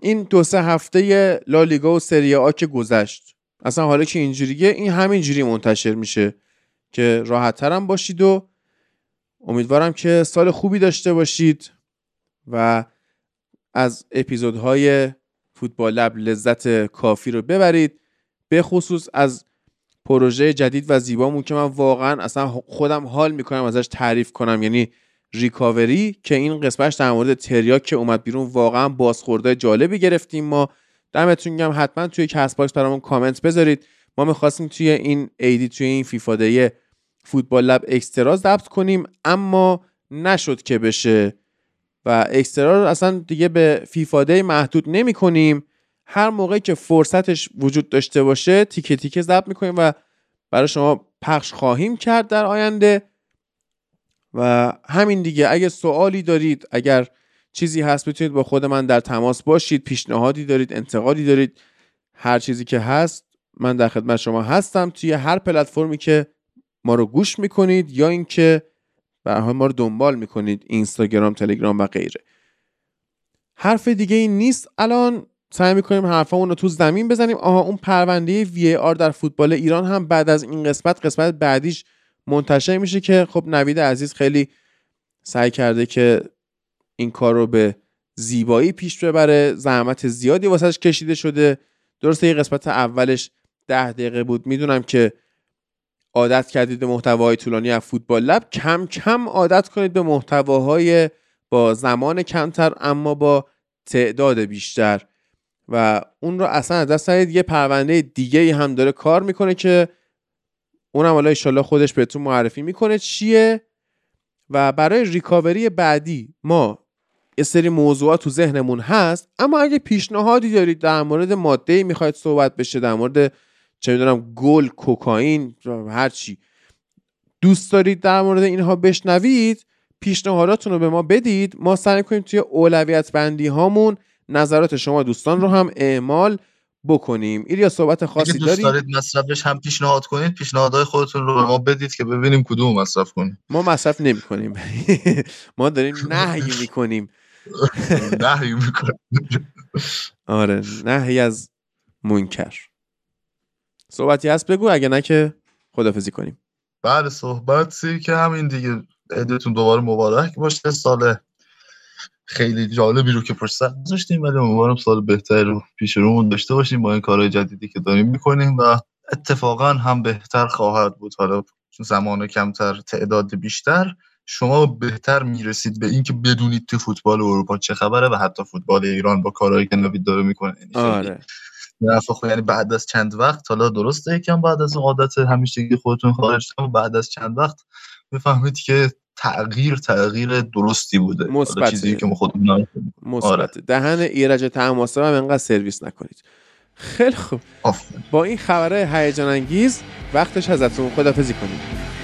این دو سه هفته لالیگا و سری آ که گذشت. اصلا حالا که اینجوریه این همینجوری منتشر میشه که راحت هم باشید و امیدوارم که سال خوبی داشته باشید و از اپیزودهای فوتبال لب لذت کافی رو ببرید به خصوص از پروژه جدید و زیبامون که من واقعا اصلا خودم حال می‌کنم ازش تعریف کنم. یعنی ریکاوری که این قسمتش در مورد تریاک که اومد بیرون واقعا بازخورد جالبی گرفتیم. ما دمتون گرم حتما توی Castbox برامون کامنت بذارید. ما می‌خواستیم توی این ایدی توی این فیفا فوتبال لب extra ضبط کنیم اما نشد که بشه. و extra رو اصلا دیگه به فیفا Day محدود نمی کنیم. هر موقع که فرصتش وجود داشته باشه تیکه تیکه ضبط می‌کنیم و برای شما پخش خواهیم کرد در آینده. و همین دیگه اگه سوالی دارید اگر چیزی هست می‌تونید با خود من در تماس باشید پیشنهادی دارید انتقادی دارید هر چیزی که هست من در خدمت شما هستم. توی هر پلتفرمی که ما رو گوش می‌کنید یا اینکه به ما رو دنبال می‌کنید اینستاگرام تلگرام و غیره. حرف دیگه این نیست. الان سعی می‌کنیم حرفامون رو تو زمین بزنیم. آها اون پرونده وی آر در فوتبال ایران هم بعد از این قسمت قسمت بعدیش منتشر میشه که خب نوید عزیز خیلی سعی کرده که این کار رو به زیبایی پیش ببره. زحمت زیادی واسش کشیده شده. درسته یه قسمت اولش ده دقیقه بود. می‌دونم که عادت کردید به محتواهای طولانی از فوتبال لب. کم کم عادت کنید به محتواهای با زمان کمتر اما با تعداد بیشتر. و اون رو اصلا از دست یه پرونده دیگه هم داره کار می‌کنه که اونم حالا ایشالله خودش بهتون معرفی می‌کنه چیه. و برای ریکاوری بعدی ما یه سری موضوعات تو ذهنمون هست اما اگه پیشنهادی دارید در مورد ماده می‌خواید صحبت بشه در مورد چه می‌دونم گل کوکائین هر چی. دوست دارید در مورد اینها بشنوید پیشنهاداتون رو به ما بدید. ما سعی کنیم توی اولویت بندی هامون نظرات شما دوستان رو هم اعمال بکنیم. ایریا صحبت خاصی دوست دارید مصرفش هم پیشنهاد کنید پیشنهادهای خودتون رو به ما بدید که ببینیم کدوم مصرف کنیم. ما مصرف نمی کنیم [LAUGHS] ما داریم نهی می‌کنیم. [LAUGHS] نهی می‌کنیم. [LAUGHS] آره نهی از منکر. صحبتی هست؟ بگو اگه نه که خدافزی کنیم. بله صحبتی که همین دیگه عیدتون دوباره مبارک باشه. سال خیلی جالبی رو که پشت سر گذاشتیم ولی امیدوارم سال بهتری رو پیش رومون داشته باشیم با این کارهای جدیدی که داریم می‌کنیم و اتفاقا هم بهتر خواهد بود. حالا زمان کمتر تعداد بیشتر شما بهتر می‌رسید به اینکه بدونید تو فوتبال اروپا چه خبره و حتی فوتبال ایران با کارهایی که نوید داره می‌کنه. یعنی آره یعنی بعد از چند وقت حالا درسته یکم بعد از عادت همیشگی خودتون خارج بعد از چند وقت می‌فهمید که تغییر تغییر درستی بوده. مثبت چیزی که ما خودمون مثبت آره. دهن ایرج تماسه هم انقدر سرویس نکنید. خیلی خوب. با این خبره هیجان انگیز وقتش ازتون خدافزی کنید